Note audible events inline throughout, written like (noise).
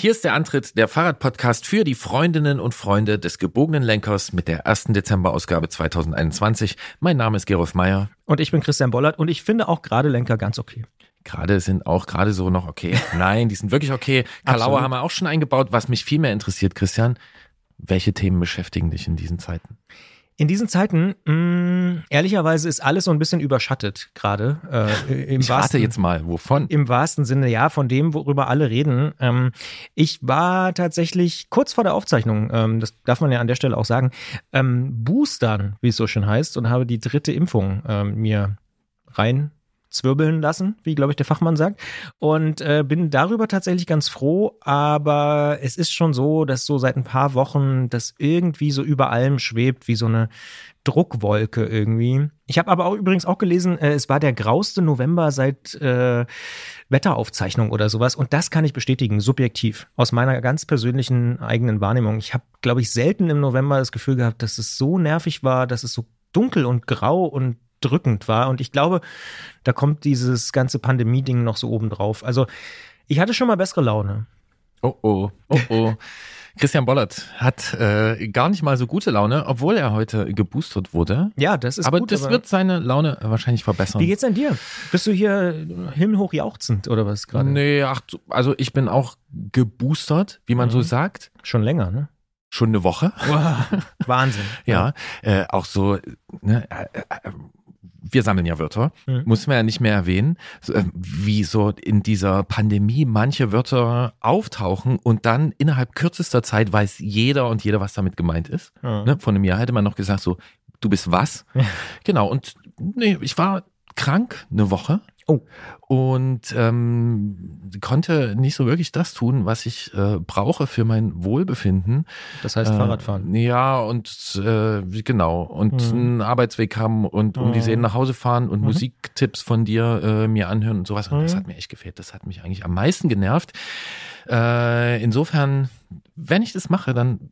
Hier ist der Antritt der Fahrradpodcast für die Freundinnen und Freunde des gebogenen Lenkers mit der ersten Dezemberausgabe 2021. Mein Name ist Gerolf Meyer. Und ich bin Christian Bollert und ich finde auch gerade Lenker ganz okay. Gerade sind auch gerade so noch okay. (laughs) Nein, die sind wirklich okay. Kalauer haben wir auch schon eingebaut. Was mich viel mehr interessiert, Christian, welche Themen beschäftigen dich in diesen Zeiten? In diesen Zeiten, mh, ehrlicherweise, ist alles so ein bisschen überschattet gerade. Äh, ich warte jetzt mal, wovon? Im wahrsten Sinne, ja, von dem, worüber alle reden. Ähm, ich war tatsächlich kurz vor der Aufzeichnung, ähm, das darf man ja an der Stelle auch sagen, ähm, boostern, wie es so schön heißt, und habe die dritte Impfung ähm, mir rein zwirbeln lassen, wie glaube ich der Fachmann sagt. Und äh, bin darüber tatsächlich ganz froh, aber es ist schon so, dass so seit ein paar Wochen das irgendwie so über allem schwebt, wie so eine Druckwolke irgendwie. Ich habe aber auch übrigens auch gelesen, äh, es war der grauste November seit äh, Wetteraufzeichnung oder sowas. Und das kann ich bestätigen, subjektiv, aus meiner ganz persönlichen eigenen Wahrnehmung. Ich habe, glaube ich, selten im November das Gefühl gehabt, dass es so nervig war, dass es so dunkel und grau und drückend war. Und ich glaube, da kommt dieses ganze Pandemie-Ding noch so oben drauf. Also ich hatte schon mal bessere Laune. Oh oh, oh oh. Christian Bollert hat äh, gar nicht mal so gute Laune, obwohl er heute geboostert wurde. Ja, das ist aber gut. Das aber das wird seine Laune wahrscheinlich verbessern. Wie geht's denn dir? Bist du hier himmelhoch jauchzend oder was gerade? Nee, ach, also ich bin auch geboostert, wie man mhm. so sagt. Schon länger, ne? Schon eine Woche. Wow. (laughs) Wahnsinn. ja, äh, auch so, ne, äh, äh, wir sammeln ja Wörter, mhm. muss man ja nicht mehr erwähnen, äh, wie so in dieser Pandemie manche Wörter auftauchen und dann innerhalb kürzester Zeit weiß jeder und jeder, was damit gemeint ist. Mhm. Ne? Von einem Jahr hätte man noch gesagt, so, du bist was? Ja. Genau, und nee, ich war krank eine Woche Oh. Und ähm, konnte nicht so wirklich das tun, was ich äh, brauche für mein Wohlbefinden. Das heißt äh, Fahrradfahren. Ja, und äh, genau. Und mhm. einen Arbeitsweg haben und um mhm. die Seen nach Hause fahren und mhm. Musiktipps von dir äh, mir anhören und sowas. Und das mhm. hat mir echt gefehlt. Das hat mich eigentlich am meisten genervt. Äh, insofern, wenn ich das mache, dann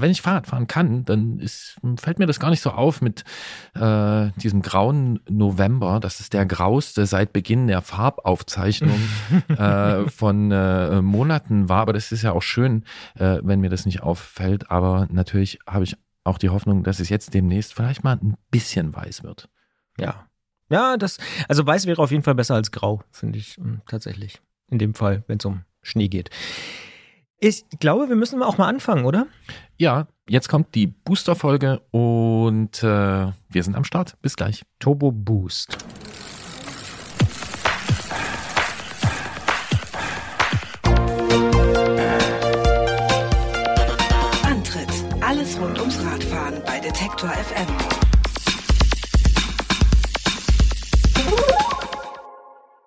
wenn ich Fahrrad fahren kann, dann ist, fällt mir das gar nicht so auf mit äh, diesem grauen November. Das ist der grauste seit Beginn der Farbaufzeichnung (laughs) äh, von äh, Monaten war. Aber das ist ja auch schön, äh, wenn mir das nicht auffällt. Aber natürlich habe ich auch die Hoffnung, dass es jetzt demnächst vielleicht mal ein bisschen weiß wird. Ja. Ja, das, also weiß wäre auf jeden Fall besser als grau, finde ich hm, tatsächlich. In dem Fall, wenn es um Schnee geht. Ich glaube, wir müssen auch mal anfangen, oder? Ja, jetzt kommt die Booster-Folge und äh, wir sind am Start. Bis gleich. Turbo Boost. Antritt: Alles rund ums Radfahren bei Detektor FM.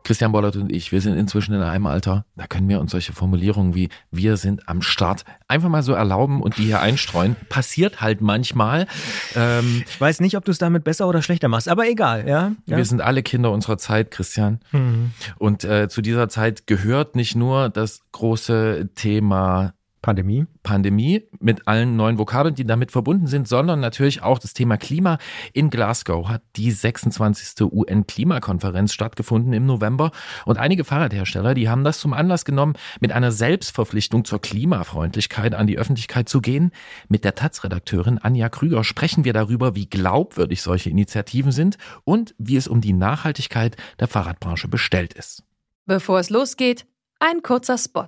Christian Bollert und ich, wir sind inzwischen in einem Alter, da können wir uns solche Formulierungen wie wir sind am Start einfach mal so erlauben und die hier einstreuen. Passiert halt manchmal. Ähm, ich weiß nicht, ob du es damit besser oder schlechter machst, aber egal, ja. ja. Wir sind alle Kinder unserer Zeit, Christian. Mhm. Und äh, zu dieser Zeit gehört nicht nur das große Thema Pandemie. Pandemie mit allen neuen Vokabeln, die damit verbunden sind, sondern natürlich auch das Thema Klima. In Glasgow hat die 26. UN-Klimakonferenz stattgefunden im November und einige Fahrradhersteller, die haben das zum Anlass genommen, mit einer Selbstverpflichtung zur Klimafreundlichkeit an die Öffentlichkeit zu gehen. Mit der Taz-Redakteurin Anja Krüger sprechen wir darüber, wie glaubwürdig solche Initiativen sind und wie es um die Nachhaltigkeit der Fahrradbranche bestellt ist. Bevor es losgeht, ein kurzer Spot.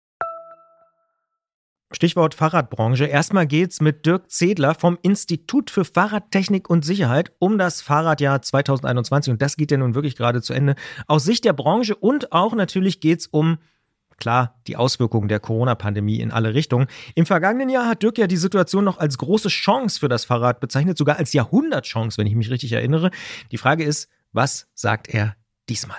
Stichwort Fahrradbranche. Erstmal geht's mit Dirk Zedler vom Institut für Fahrradtechnik und Sicherheit um das Fahrradjahr 2021. Und das geht ja nun wirklich gerade zu Ende. Aus Sicht der Branche und auch natürlich geht's um Klar, die Auswirkungen der Corona-Pandemie in alle Richtungen. Im vergangenen Jahr hat Dirk ja die Situation noch als große Chance für das Fahrrad bezeichnet, sogar als Jahrhundertchance, wenn ich mich richtig erinnere. Die Frage ist, was sagt er diesmal?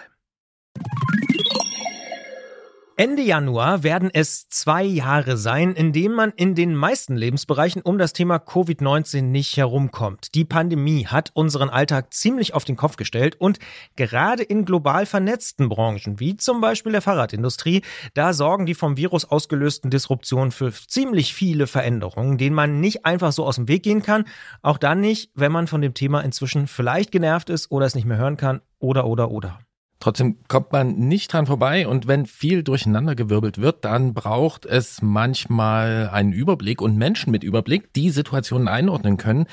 Ende Januar werden es zwei Jahre sein, in denen man in den meisten Lebensbereichen um das Thema Covid-19 nicht herumkommt. Die Pandemie hat unseren Alltag ziemlich auf den Kopf gestellt und gerade in global vernetzten Branchen, wie zum Beispiel der Fahrradindustrie, da sorgen die vom Virus ausgelösten Disruptionen für ziemlich viele Veränderungen, denen man nicht einfach so aus dem Weg gehen kann. Auch dann nicht, wenn man von dem Thema inzwischen vielleicht genervt ist oder es nicht mehr hören kann oder oder oder. Trotzdem kommt man nicht dran vorbei und wenn viel durcheinandergewirbelt wird, dann braucht es manchmal einen Überblick und Menschen mit Überblick, die Situationen einordnen können.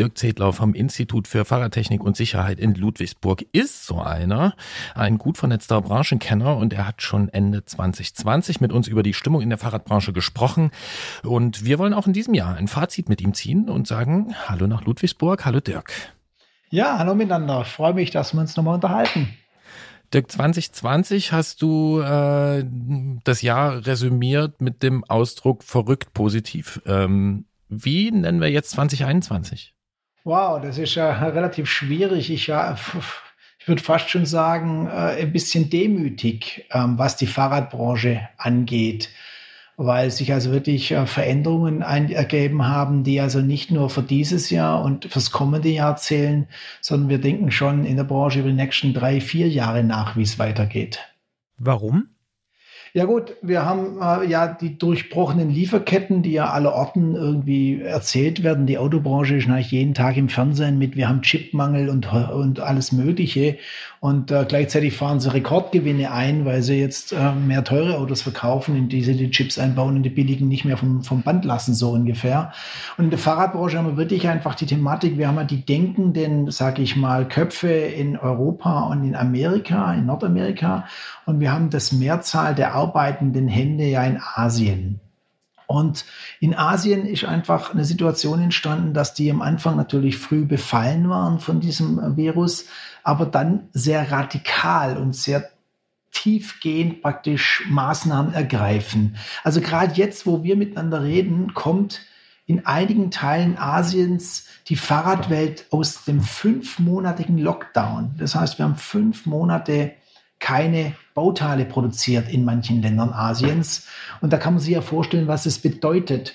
Dirk Zedlau vom Institut für Fahrradtechnik und Sicherheit in Ludwigsburg ist so einer, ein gut vernetzter Branchenkenner und er hat schon Ende 2020 mit uns über die Stimmung in der Fahrradbranche gesprochen und wir wollen auch in diesem Jahr ein Fazit mit ihm ziehen und sagen, hallo nach Ludwigsburg, hallo Dirk. Ja, hallo miteinander. freue mich, dass wir uns nochmal unterhalten. Dirk, 2020 hast du äh, das Jahr resümiert mit dem Ausdruck verrückt positiv. Ähm, wie nennen wir jetzt 2021? Wow, das ist ja relativ schwierig. Ich, ja, ich würde fast schon sagen, äh, ein bisschen demütig, ähm, was die Fahrradbranche angeht weil sich also wirklich äh, Veränderungen ergeben haben, die also nicht nur für dieses Jahr und fürs kommende Jahr zählen, sondern wir denken schon in der Branche über die nächsten drei, vier Jahre nach, wie es weitergeht. Warum? Ja gut, wir haben äh, ja die durchbrochenen Lieferketten, die ja alle Orten irgendwie erzählt werden. Die Autobranche eigentlich jeden Tag im Fernsehen mit, wir haben Chipmangel und, und alles Mögliche. Und äh, gleichzeitig fahren sie Rekordgewinne ein, weil sie jetzt äh, mehr teure Autos verkaufen, in die sie die Chips einbauen und die billigen nicht mehr vom, vom Band lassen, so ungefähr. Und in der Fahrradbranche haben wir wirklich einfach die Thematik, wir haben ja die denkenden, sag ich mal, Köpfe in Europa und in Amerika, in Nordamerika. Und wir haben das Mehrzahl der arbeitenden Hände ja in Asien. Und in Asien ist einfach eine Situation entstanden, dass die am Anfang natürlich früh befallen waren von diesem Virus, aber dann sehr radikal und sehr tiefgehend praktisch Maßnahmen ergreifen. Also gerade jetzt, wo wir miteinander reden, kommt in einigen Teilen Asiens die Fahrradwelt aus dem fünfmonatigen Lockdown. Das heißt, wir haben fünf Monate keine Bauteile produziert in manchen Ländern Asiens. Und da kann man sich ja vorstellen, was es bedeutet.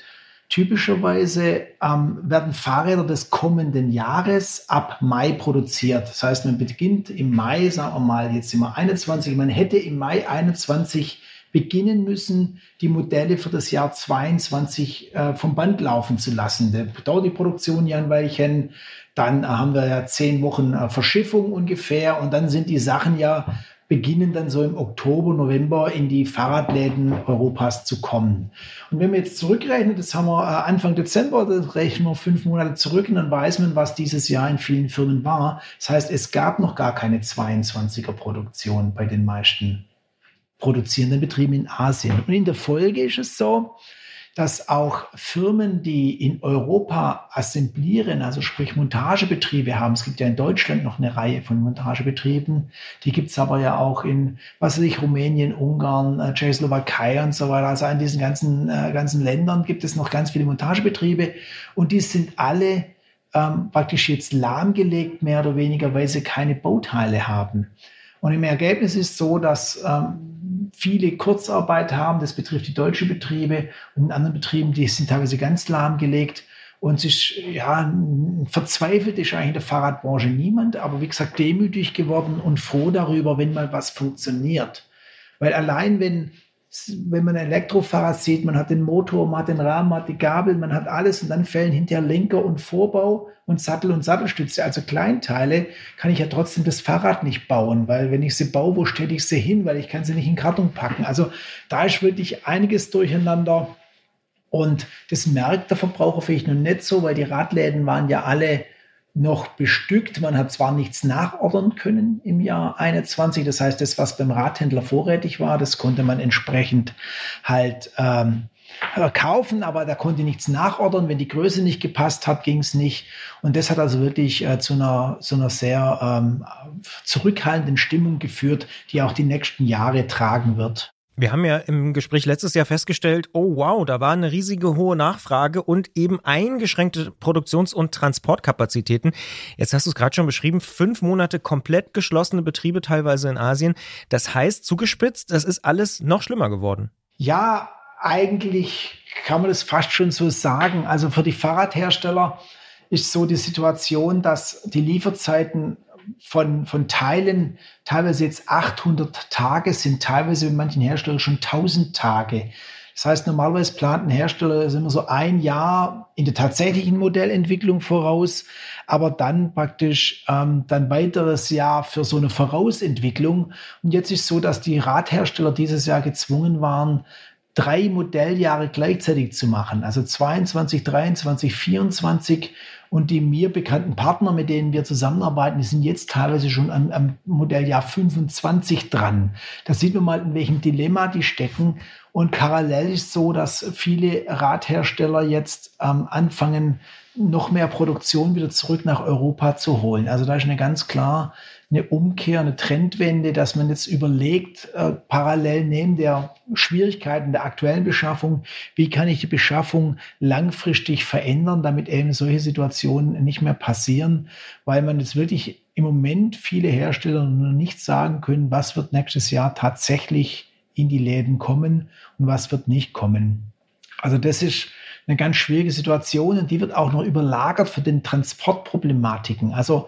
Typischerweise ähm, werden Fahrräder des kommenden Jahres ab Mai produziert. Das heißt, man beginnt im Mai, sagen wir mal, jetzt sind wir 21, man hätte im Mai 21 beginnen müssen, die Modelle für das Jahr 22 äh, vom Band laufen zu lassen. Da dauert die Produktion ja ein Weilchen. Dann äh, haben wir ja zehn Wochen äh, Verschiffung ungefähr und dann sind die Sachen ja beginnen dann so im Oktober, November in die Fahrradläden Europas zu kommen. Und wenn wir jetzt zurückrechnen, das haben wir äh, Anfang Dezember, das rechnen wir fünf Monate zurück und dann weiß man, was dieses Jahr in vielen Firmen war. Das heißt, es gab noch gar keine 22er Produktion bei den meisten produzierenden Betrieben in Asien. Und in der Folge ist es so, dass auch Firmen, die in Europa assemblieren, also sprich Montagebetriebe haben, es gibt ja in Deutschland noch eine Reihe von Montagebetrieben, die gibt es aber ja auch in, was weiß ich, Rumänien, Ungarn, äh, Tschechoslowakei und so weiter. Also in diesen ganzen, äh, ganzen Ländern gibt es noch ganz viele Montagebetriebe und die sind alle ähm, praktisch jetzt lahmgelegt, mehr oder weniger, weil sie keine Bauteile haben. Und im Ergebnis ist so, dass ähm, viele Kurzarbeit haben. Das betrifft die deutschen Betriebe und in anderen Betrieben, die sind teilweise ganz lahmgelegt. Und ist, ja, verzweifelt ist eigentlich in der Fahrradbranche niemand, aber wie gesagt, demütig geworden und froh darüber, wenn mal was funktioniert. Weil allein wenn wenn man ein Elektrofahrrad sieht, man hat den Motor, man hat den Rahmen, man hat die Gabel, man hat alles und dann fällen hinterher Lenker und Vorbau und Sattel und Sattelstütze, also Kleinteile, kann ich ja trotzdem das Fahrrad nicht bauen, weil wenn ich sie baue, wo stelle ich sie hin, weil ich kann sie nicht in Karton packen. Also da ist wirklich einiges durcheinander und das merkt der Verbraucher vielleicht noch nicht so, weil die Radläden waren ja alle noch bestückt. Man hat zwar nichts nachordern können im Jahr 21, das heißt, das, was beim Radhändler vorrätig war, das konnte man entsprechend halt ähm, kaufen, aber da konnte nichts nachordern. Wenn die Größe nicht gepasst hat, ging es nicht. Und das hat also wirklich äh, zu, einer, zu einer sehr ähm, zurückhaltenden Stimmung geführt, die auch die nächsten Jahre tragen wird. Wir haben ja im Gespräch letztes Jahr festgestellt, oh wow, da war eine riesige hohe Nachfrage und eben eingeschränkte Produktions- und Transportkapazitäten. Jetzt hast du es gerade schon beschrieben, fünf Monate komplett geschlossene Betriebe teilweise in Asien. Das heißt, zugespitzt, das ist alles noch schlimmer geworden. Ja, eigentlich kann man das fast schon so sagen. Also für die Fahrradhersteller ist so die Situation, dass die Lieferzeiten von, von Teilen teilweise jetzt 800 Tage sind, teilweise bei manchen Herstellern schon 1000 Tage. Das heißt, normalerweise plant ein Hersteller immer so ein Jahr in der tatsächlichen Modellentwicklung voraus, aber dann praktisch ähm, dann weiteres Jahr für so eine Vorausentwicklung. Und jetzt ist so, dass die Radhersteller dieses Jahr gezwungen waren, drei Modelljahre gleichzeitig zu machen, also 22, 23, 24 und die mir bekannten Partner, mit denen wir zusammenarbeiten, die sind jetzt teilweise schon am, am Modelljahr 25 dran. Da sieht man mal, in welchem Dilemma die stecken. Und parallel ist so, dass viele Radhersteller jetzt ähm, anfangen, noch mehr Produktion wieder zurück nach Europa zu holen. Also da ist eine ganz klar eine Umkehr, eine Trendwende, dass man jetzt überlegt, äh, parallel neben der Schwierigkeiten der aktuellen Beschaffung, wie kann ich die Beschaffung langfristig verändern, damit eben solche Situationen nicht mehr passieren, weil man jetzt wirklich im Moment viele Hersteller noch nicht sagen können, was wird nächstes Jahr tatsächlich in die Läden kommen und was wird nicht kommen. Also das ist eine ganz schwierige Situation und die wird auch noch überlagert für den Transportproblematiken. Also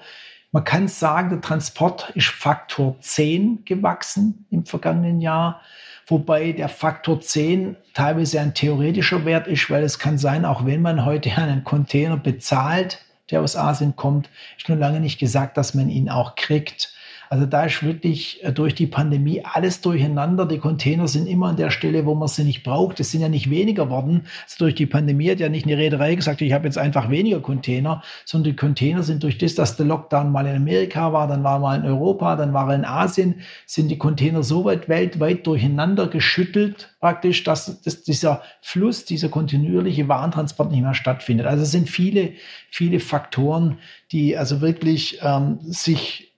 man kann sagen, der Transport ist Faktor 10 gewachsen im vergangenen Jahr, wobei der Faktor 10 teilweise ein theoretischer Wert ist, weil es kann sein, auch wenn man heute (laughs) einen Container bezahlt, der aus Asien kommt, ist nur lange nicht gesagt, dass man ihn auch kriegt. Also da ist wirklich äh, durch die Pandemie alles durcheinander. Die Container sind immer an der Stelle, wo man sie nicht braucht. Es sind ja nicht weniger worden. Also durch die Pandemie hat ja nicht eine Reederei gesagt, ich habe jetzt einfach weniger Container, sondern die Container sind durch das, dass der Lockdown mal in Amerika war, dann war mal in Europa, dann war er in Asien, sind die Container so weit weltweit durcheinander geschüttelt praktisch, dass, dass dieser Fluss, dieser kontinuierliche Warentransport nicht mehr stattfindet. Also es sind viele, viele Faktoren, die also wirklich ähm, sich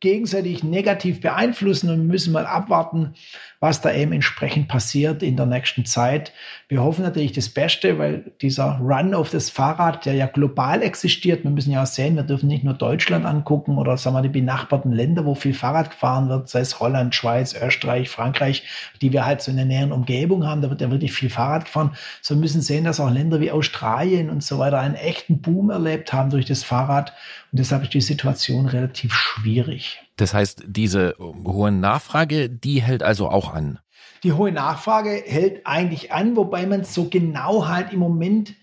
gegenseitig negativ beeinflussen und wir müssen mal abwarten, was da eben entsprechend passiert in der nächsten Zeit. Wir hoffen natürlich das Beste, weil dieser Run auf das Fahrrad, der ja global existiert, wir müssen ja auch sehen, wir dürfen nicht nur Deutschland angucken oder sagen wir die benachbarten Länder, wo viel Fahrrad gefahren wird, sei es Holland, Schweiz, Österreich, Frankreich, die wir halt so in der näheren Umgebung haben, da wird ja wirklich viel Fahrrad gefahren. So wir müssen sehen, dass auch Länder wie Australien und so weiter einen echten Boom erlebt haben durch das Fahrrad und deshalb ist die Situation relativ schwierig. Das heißt, diese hohe Nachfrage, die hält also auch an. Die hohe Nachfrage hält eigentlich an, wobei man es so genau halt im Moment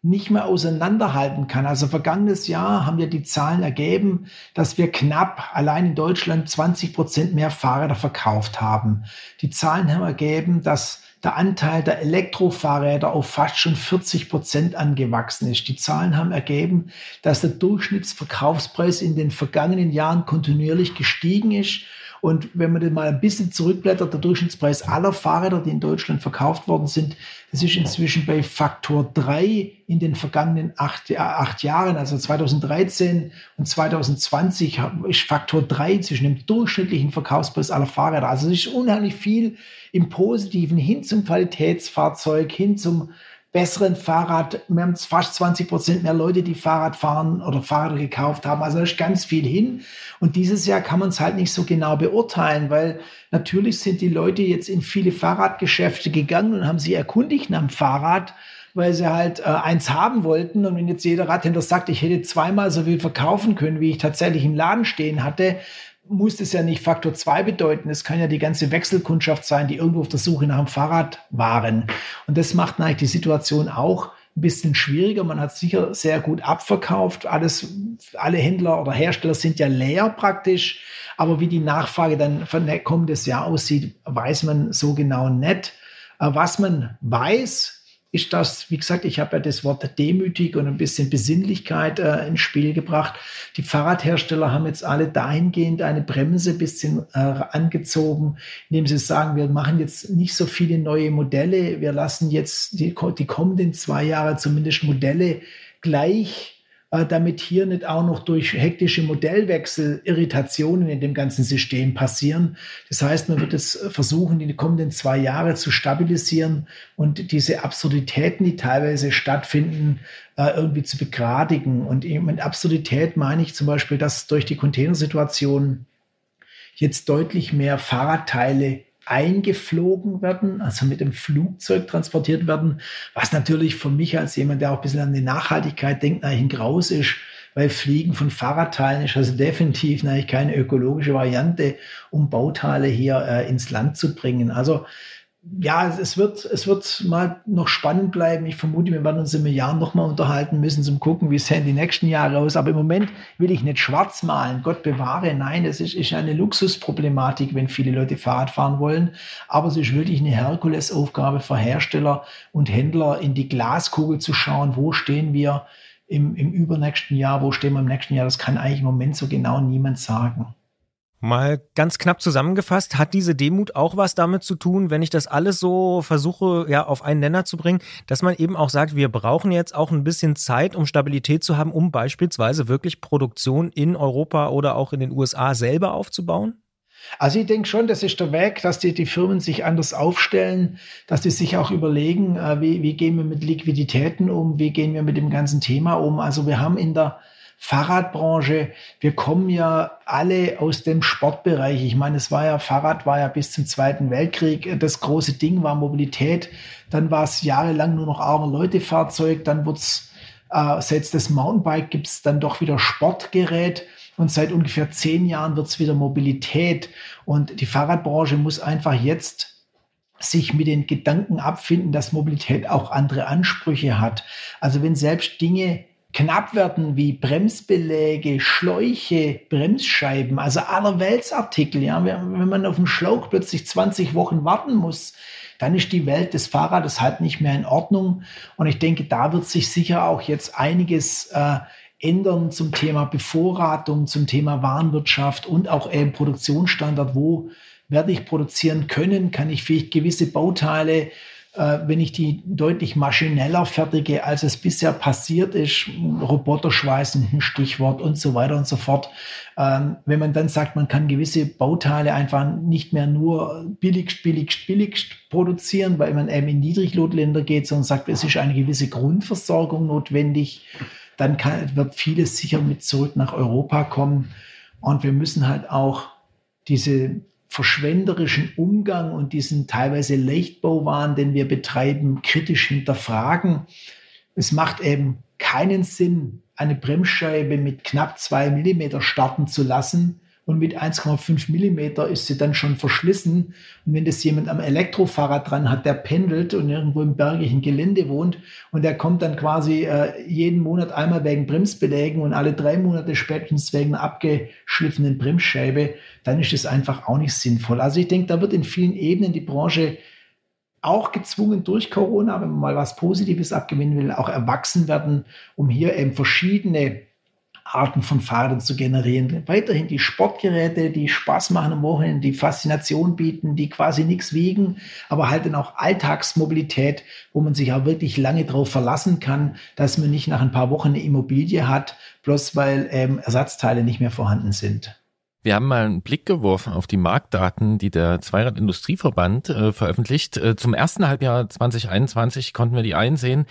nicht mehr auseinanderhalten kann. Also vergangenes Jahr haben wir die Zahlen ergeben, dass wir knapp allein in Deutschland 20 Prozent mehr Fahrräder verkauft haben. Die Zahlen haben ergeben, dass der Anteil der Elektrofahrräder auf fast schon 40 Prozent angewachsen ist. Die Zahlen haben ergeben, dass der Durchschnittsverkaufspreis in den vergangenen Jahren kontinuierlich gestiegen ist und wenn man den mal ein bisschen zurückblättert, der Durchschnittspreis aller Fahrräder, die in Deutschland verkauft worden sind, das ist inzwischen bei Faktor 3 in den vergangenen acht, äh, acht Jahren, also 2013 und 2020 ist Faktor 3 zwischen dem durchschnittlichen Verkaufspreis aller Fahrräder. Also es ist unheimlich viel im Positiven hin zum Qualitätsfahrzeug, hin zum besseren Fahrrad. Wir haben fast 20 Prozent mehr Leute, die Fahrrad fahren oder Fahrräder gekauft haben. Also da ist ganz viel hin. Und dieses Jahr kann man es halt nicht so genau beurteilen, weil natürlich sind die Leute jetzt in viele Fahrradgeschäfte gegangen und haben sich erkundigt dem Fahrrad weil sie halt äh, eins haben wollten. Und wenn jetzt jeder Radhändler sagt, ich hätte zweimal so viel verkaufen können, wie ich tatsächlich im Laden stehen hatte, muss es ja nicht Faktor 2 bedeuten. Es kann ja die ganze Wechselkundschaft sein, die irgendwo auf der Suche nach einem Fahrrad waren. Und das macht eigentlich die Situation auch ein bisschen schwieriger. Man hat sicher sehr gut abverkauft. Alles, alle Händler oder Hersteller sind ja leer praktisch. Aber wie die Nachfrage dann von kommendes Jahr aussieht, weiß man so genau nicht. Äh, was man weiß, ist das, wie gesagt, ich habe ja das Wort demütig und ein bisschen Besinnlichkeit äh, ins Spiel gebracht. Die Fahrradhersteller haben jetzt alle dahingehend eine Bremse ein bisschen äh, angezogen, indem sie sagen, wir machen jetzt nicht so viele neue Modelle, wir lassen jetzt die, die kommenden zwei Jahre zumindest Modelle gleich damit hier nicht auch noch durch hektische Modellwechsel Irritationen in dem ganzen System passieren. Das heißt, man wird es versuchen, die kommenden zwei Jahre zu stabilisieren und diese Absurditäten, die teilweise stattfinden, äh, irgendwie zu begradigen. Und mit Absurdität meine ich zum Beispiel, dass durch die Containersituation jetzt deutlich mehr Fahrradteile eingeflogen werden, also mit dem Flugzeug transportiert werden, was natürlich für mich als jemand, der auch ein bisschen an die Nachhaltigkeit denkt, eigentlich ein Graus ist, weil Fliegen von Fahrradteilen ist also definitiv eigentlich keine ökologische Variante, um Bauteile hier äh, ins Land zu bringen. Also ja, es wird, es wird mal noch spannend bleiben. Ich vermute, wir werden uns im Jahr noch mal unterhalten müssen, zum gucken, wie sehen die nächsten Jahre aus. Aber im Moment will ich nicht schwarz malen. Gott bewahre. Nein, es ist, ist eine Luxusproblematik, wenn viele Leute Fahrrad fahren wollen. Aber es ist wirklich eine Herkulesaufgabe für Hersteller und Händler, in die Glaskugel zu schauen, wo stehen wir im, im übernächsten Jahr, wo stehen wir im nächsten Jahr. Das kann eigentlich im Moment so genau niemand sagen. Mal ganz knapp zusammengefasst, hat diese Demut auch was damit zu tun, wenn ich das alles so versuche, ja, auf einen Nenner zu bringen, dass man eben auch sagt, wir brauchen jetzt auch ein bisschen Zeit, um Stabilität zu haben, um beispielsweise wirklich Produktion in Europa oder auch in den USA selber aufzubauen? Also ich denke schon, das ist der Weg, dass die, die Firmen sich anders aufstellen, dass die sich auch überlegen, äh, wie, wie gehen wir mit Liquiditäten um, wie gehen wir mit dem ganzen Thema um. Also wir haben in der Fahrradbranche, wir kommen ja alle aus dem Sportbereich. Ich meine, es war ja, Fahrrad war ja bis zum Zweiten Weltkrieg das große Ding, war Mobilität. Dann war es jahrelang nur noch armer Leute-Fahrzeug. Dann wurde es, äh, seit das Mountainbike gibt es dann doch wieder Sportgerät. Und seit ungefähr zehn Jahren wird es wieder Mobilität. Und die Fahrradbranche muss einfach jetzt sich mit den Gedanken abfinden, dass Mobilität auch andere Ansprüche hat. Also wenn selbst Dinge knapp werden wie Bremsbeläge, Schläuche, Bremsscheiben, also allerweltsartikel. Ja, wenn man auf dem Schlauch plötzlich 20 Wochen warten muss, dann ist die Welt des Fahrrades halt nicht mehr in Ordnung. Und ich denke, da wird sich sicher auch jetzt einiges äh, ändern zum Thema Bevorratung, zum Thema Warenwirtschaft und auch eben Produktionsstandard. Wo werde ich produzieren können? Kann ich vielleicht gewisse Bauteile äh, wenn ich die deutlich maschineller fertige, als es bisher passiert ist, Roboterschweißen, ein Stichwort und so weiter und so fort. Ähm, wenn man dann sagt, man kann gewisse Bauteile einfach nicht mehr nur billigst, billigst, billigst produzieren, weil man eben in Niedriglotländer geht, sondern sagt, es ist eine gewisse Grundversorgung notwendig, dann kann, wird vieles sicher mit zurück nach Europa kommen. Und wir müssen halt auch diese verschwenderischen Umgang und diesen teilweise Leichtbauwahn, den wir betreiben, kritisch hinterfragen. Es macht eben keinen Sinn, eine Bremsscheibe mit knapp zwei Millimeter starten zu lassen, und mit 1,5 Millimeter ist sie dann schon verschlissen. Und wenn das jemand am Elektrofahrrad dran hat, der pendelt und irgendwo im bergigen Gelände wohnt und der kommt dann quasi äh, jeden Monat einmal wegen Bremsbelägen und alle drei Monate spätestens wegen einer abgeschliffenen Bremsscheibe, dann ist das einfach auch nicht sinnvoll. Also ich denke, da wird in vielen Ebenen die Branche auch gezwungen durch Corona, wenn man mal was Positives abgewinnen will, auch erwachsen werden, um hier eben verschiedene Arten von Fahrrädern zu generieren. Weiterhin die Sportgeräte, die Spaß machen am Wochenende, die Faszination bieten, die quasi nichts wiegen, aber halt dann auch Alltagsmobilität, wo man sich auch wirklich lange darauf verlassen kann, dass man nicht nach ein paar Wochen eine Immobilie hat, bloß weil ähm, Ersatzteile nicht mehr vorhanden sind. Wir haben mal einen Blick geworfen auf die Marktdaten, die der Zweiradindustrieverband äh, veröffentlicht. Äh, zum ersten Halbjahr 2021 konnten wir die einsehen.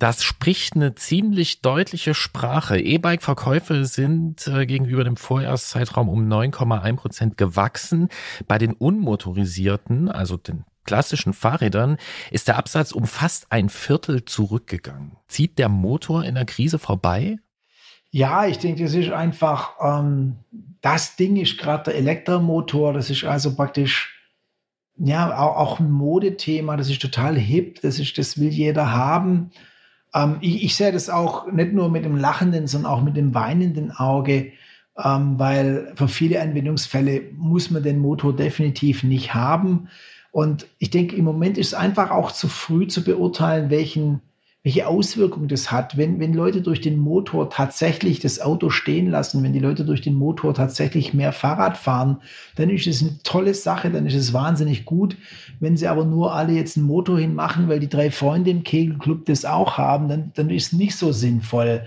Das spricht eine ziemlich deutliche Sprache. E-Bike-Verkäufe sind äh, gegenüber dem Vorjahreszeitraum um 9,1 Prozent gewachsen. Bei den unmotorisierten, also den klassischen Fahrrädern, ist der Absatz um fast ein Viertel zurückgegangen. Zieht der Motor in der Krise vorbei? Ja, ich denke, das ist einfach, ähm, das Ding ist gerade der Elektromotor, das ist also praktisch, ja, auch, auch, ein Modethema, das ist total hip, das ist, das will jeder haben. Ähm, ich, ich sehe das auch nicht nur mit dem lachenden, sondern auch mit dem weinenden Auge, ähm, weil für viele Anwendungsfälle muss man den Motor definitiv nicht haben. Und ich denke, im Moment ist es einfach auch zu früh zu beurteilen, welchen welche Auswirkung das hat, wenn, wenn Leute durch den Motor tatsächlich das Auto stehen lassen, wenn die Leute durch den Motor tatsächlich mehr Fahrrad fahren, dann ist es eine tolle Sache, dann ist es wahnsinnig gut. Wenn sie aber nur alle jetzt einen Motor hinmachen, weil die drei Freunde im Kegelclub das auch haben, dann, dann ist es nicht so sinnvoll.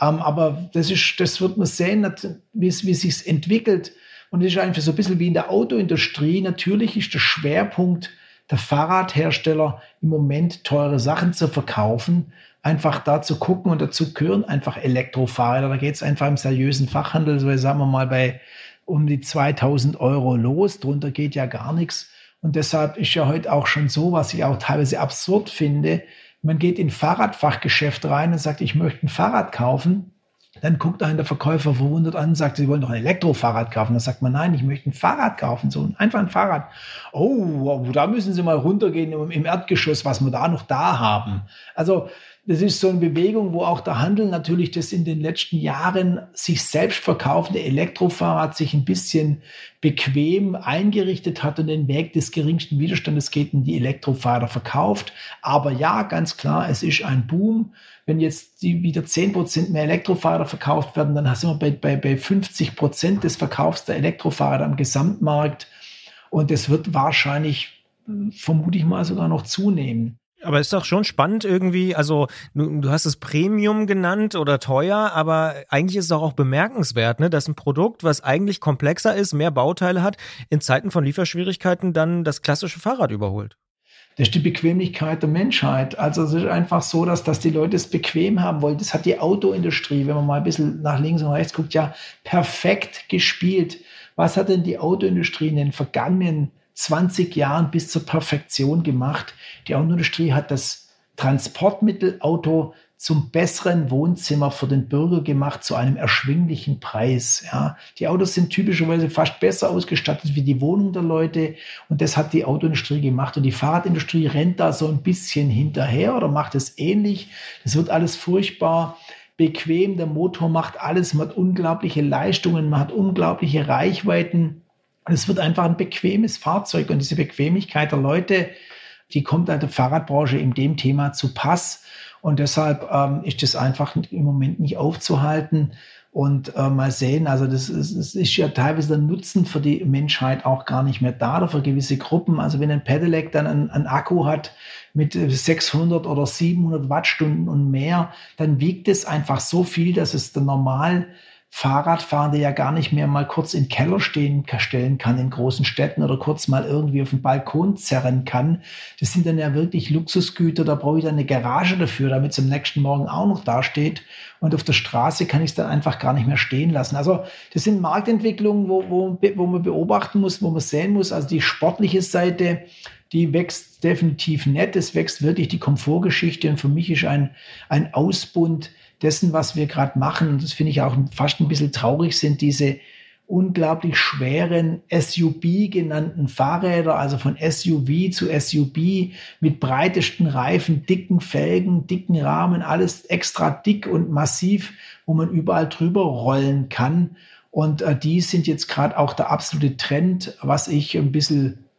Ähm, aber das ist, das wird man sehen, wie es sich entwickelt. Und es ist einfach so ein bisschen wie in der Autoindustrie. Natürlich ist der Schwerpunkt der Fahrradhersteller im Moment teure Sachen zu verkaufen. Einfach da zu gucken und dazu gehören einfach Elektrofahrräder. Da geht es einfach im seriösen Fachhandel, so sagen wir mal bei um die 2000 Euro los. Drunter geht ja gar nichts. Und deshalb ist ja heute auch schon so, was ich auch teilweise absurd finde. Man geht in Fahrradfachgeschäft rein und sagt, ich möchte ein Fahrrad kaufen. Dann guckt einen der Verkäufer verwundert an und sagt, Sie wollen doch ein Elektrofahrrad kaufen. Dann sagt man, nein, ich möchte ein Fahrrad kaufen, so einfach ein Fahrrad. Oh, da müssen Sie mal runtergehen im Erdgeschoss, was wir da noch da haben. Also das ist so eine Bewegung, wo auch der Handel natürlich das in den letzten Jahren sich selbst verkaufende Elektrofahrrad sich ein bisschen bequem eingerichtet hat und den Weg des geringsten Widerstandes geht und die Elektrofahrräder verkauft. Aber ja, ganz klar, es ist ein Boom. Wenn jetzt die wieder zehn Prozent mehr Elektrofahrräder verkauft werden, dann sind wir bei, bei, bei 50 Prozent des Verkaufs der Elektrofahrräder am Gesamtmarkt. Und es wird wahrscheinlich, vermute ich mal, sogar noch zunehmen. Aber ist doch schon spannend irgendwie, also du, du, hast es Premium genannt oder teuer, aber eigentlich ist es doch auch bemerkenswert, ne, dass ein Produkt, was eigentlich komplexer ist, mehr Bauteile hat, in Zeiten von Lieferschwierigkeiten dann das klassische Fahrrad überholt. Das ist die Bequemlichkeit der Menschheit. Also es ist einfach so, dass, dass die Leute es bequem haben wollen. Das hat die Autoindustrie, wenn man mal ein bisschen nach links und rechts guckt, ja perfekt gespielt. Was hat denn die Autoindustrie in den vergangenen 20 Jahren bis zur Perfektion gemacht. Die Autoindustrie hat das Transportmittelauto zum besseren Wohnzimmer für den Bürger gemacht zu einem erschwinglichen Preis. Ja. Die Autos sind typischerweise fast besser ausgestattet wie die Wohnung der Leute und das hat die Autoindustrie gemacht und die Fahrradindustrie rennt da so ein bisschen hinterher oder macht es ähnlich. Das wird alles furchtbar bequem, der Motor macht alles, man hat unglaubliche Leistungen, man hat unglaubliche Reichweiten es wird einfach ein bequemes Fahrzeug und diese Bequemlichkeit der Leute, die kommt an der Fahrradbranche in dem Thema zu Pass. Und deshalb ähm, ist das einfach im Moment nicht aufzuhalten. Und äh, mal sehen, also das ist, das ist ja teilweise der Nutzen für die Menschheit auch gar nicht mehr da oder für gewisse Gruppen. Also wenn ein Pedelec dann einen, Akku hat mit 600 oder 700 Wattstunden und mehr, dann wiegt es einfach so viel, dass es der normal Fahrradfahrende ja gar nicht mehr mal kurz in Keller stehen stellen kann in großen Städten oder kurz mal irgendwie auf den Balkon zerren kann. Das sind dann ja wirklich Luxusgüter, da brauche ich dann eine Garage dafür, damit es am nächsten Morgen auch noch dasteht. Und auf der Straße kann ich es dann einfach gar nicht mehr stehen lassen. Also das sind Marktentwicklungen, wo, wo, wo man beobachten muss, wo man sehen muss. Also die sportliche Seite, die wächst definitiv nett. Es wächst wirklich die Komfortgeschichte. Und für mich ist ein, ein Ausbund dessen, was wir gerade machen, und das finde ich auch fast ein bisschen traurig, sind diese unglaublich schweren SUV genannten Fahrräder, also von SUV zu SUV mit breitesten Reifen, dicken Felgen, dicken Rahmen, alles extra dick und massiv, wo man überall drüber rollen kann. Und äh, die sind jetzt gerade auch der absolute Trend, was ich ein bisschen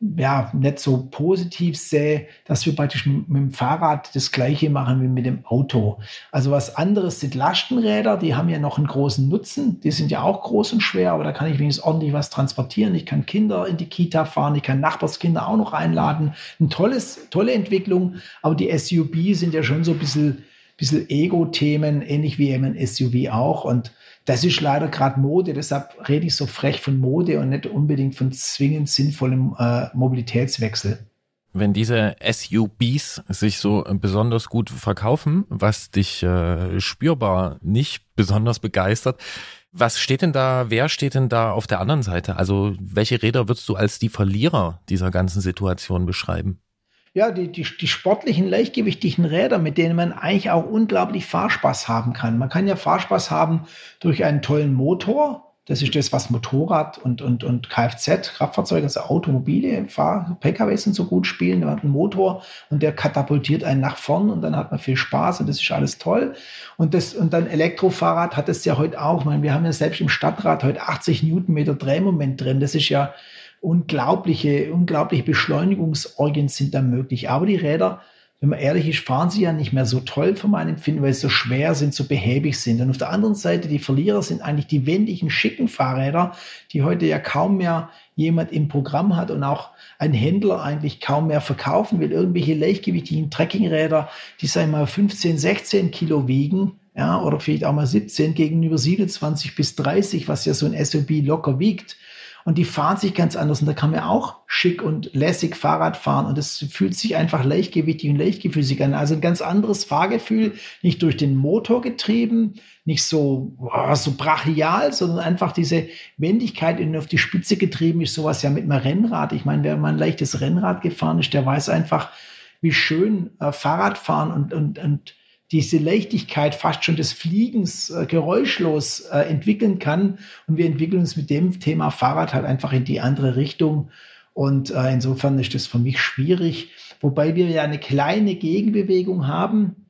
ja, nicht so positiv sehe, dass wir praktisch mit, dem Fahrrad das gleiche machen wie mit dem Auto. Also was anderes sind Lastenräder, die haben ja noch einen großen Nutzen. Die sind ja auch groß und schwer, aber da kann ich wenigstens ordentlich was transportieren. Ich kann Kinder in die Kita fahren, ich kann Nachbarskinder auch noch einladen. Ein tolles, tolle Entwicklung, aber die SUV sind ja schon so ein bisschen, bisschen Ego-Themen, ähnlich wie eben ein SUV auch. Und das ist leider gerade Mode, deshalb rede ich so frech von Mode und nicht unbedingt von zwingend sinnvollem äh, Mobilitätswechsel. Wenn diese SUVs sich so besonders gut verkaufen, was dich äh, spürbar nicht besonders begeistert, was steht denn da, wer steht denn da auf der anderen Seite? Also welche Räder würdest du als die Verlierer dieser ganzen Situation beschreiben? Ja, die, die, die sportlichen, leichtgewichtigen Räder, mit denen man eigentlich auch unglaublich Fahrspaß haben kann. Man kann ja Fahrspaß haben durch einen tollen Motor. Das ist das, was Motorrad und, und, und Kfz, Kraftfahrzeuge, also Automobile, Fahr PKWs sind so gut spielen. Man hat einen Motor und der katapultiert einen nach vorn und dann hat man viel Spaß und das ist alles toll. Und, das, und dann Elektrofahrrad hat es ja heute auch. Ich meine, wir haben ja selbst im Stadtrad heute 80 Newtonmeter Drehmoment drin. Das ist ja, unglaubliche, unglaubliche Beschleunigungsorgien sind da möglich. Aber die Räder, wenn man ehrlich ist, fahren sie ja nicht mehr so toll für mein Empfinden, weil sie so schwer sind, so behäbig sind. Und auf der anderen Seite, die Verlierer sind eigentlich die wendigen, schicken Fahrräder, die heute ja kaum mehr jemand im Programm hat und auch ein Händler eigentlich kaum mehr verkaufen will. Irgendwelche leichtgewichtigen Trekkingräder, die sagen mal 15, 16 Kilo wiegen, ja, oder vielleicht auch mal 17 gegenüber 27 bis 30, was ja so ein SUV locker wiegt. Und die fahren sich ganz anders. Und da kann man auch schick und lässig Fahrrad fahren. Und es fühlt sich einfach leichtgewichtig und leichtgefüßig an. Also ein ganz anderes Fahrgefühl, nicht durch den Motor getrieben, nicht so, oh, so brachial, sondern einfach diese Wendigkeit in auf die Spitze getrieben ist sowas ja mit einem Rennrad. Ich meine, wer mal ein leichtes Rennrad gefahren ist, der weiß einfach, wie schön äh, Fahrradfahren und, und, und diese Leichtigkeit fast schon des Fliegens äh, geräuschlos äh, entwickeln kann. Und wir entwickeln uns mit dem Thema Fahrrad halt einfach in die andere Richtung. Und äh, insofern ist das für mich schwierig. Wobei wir ja eine kleine Gegenbewegung haben.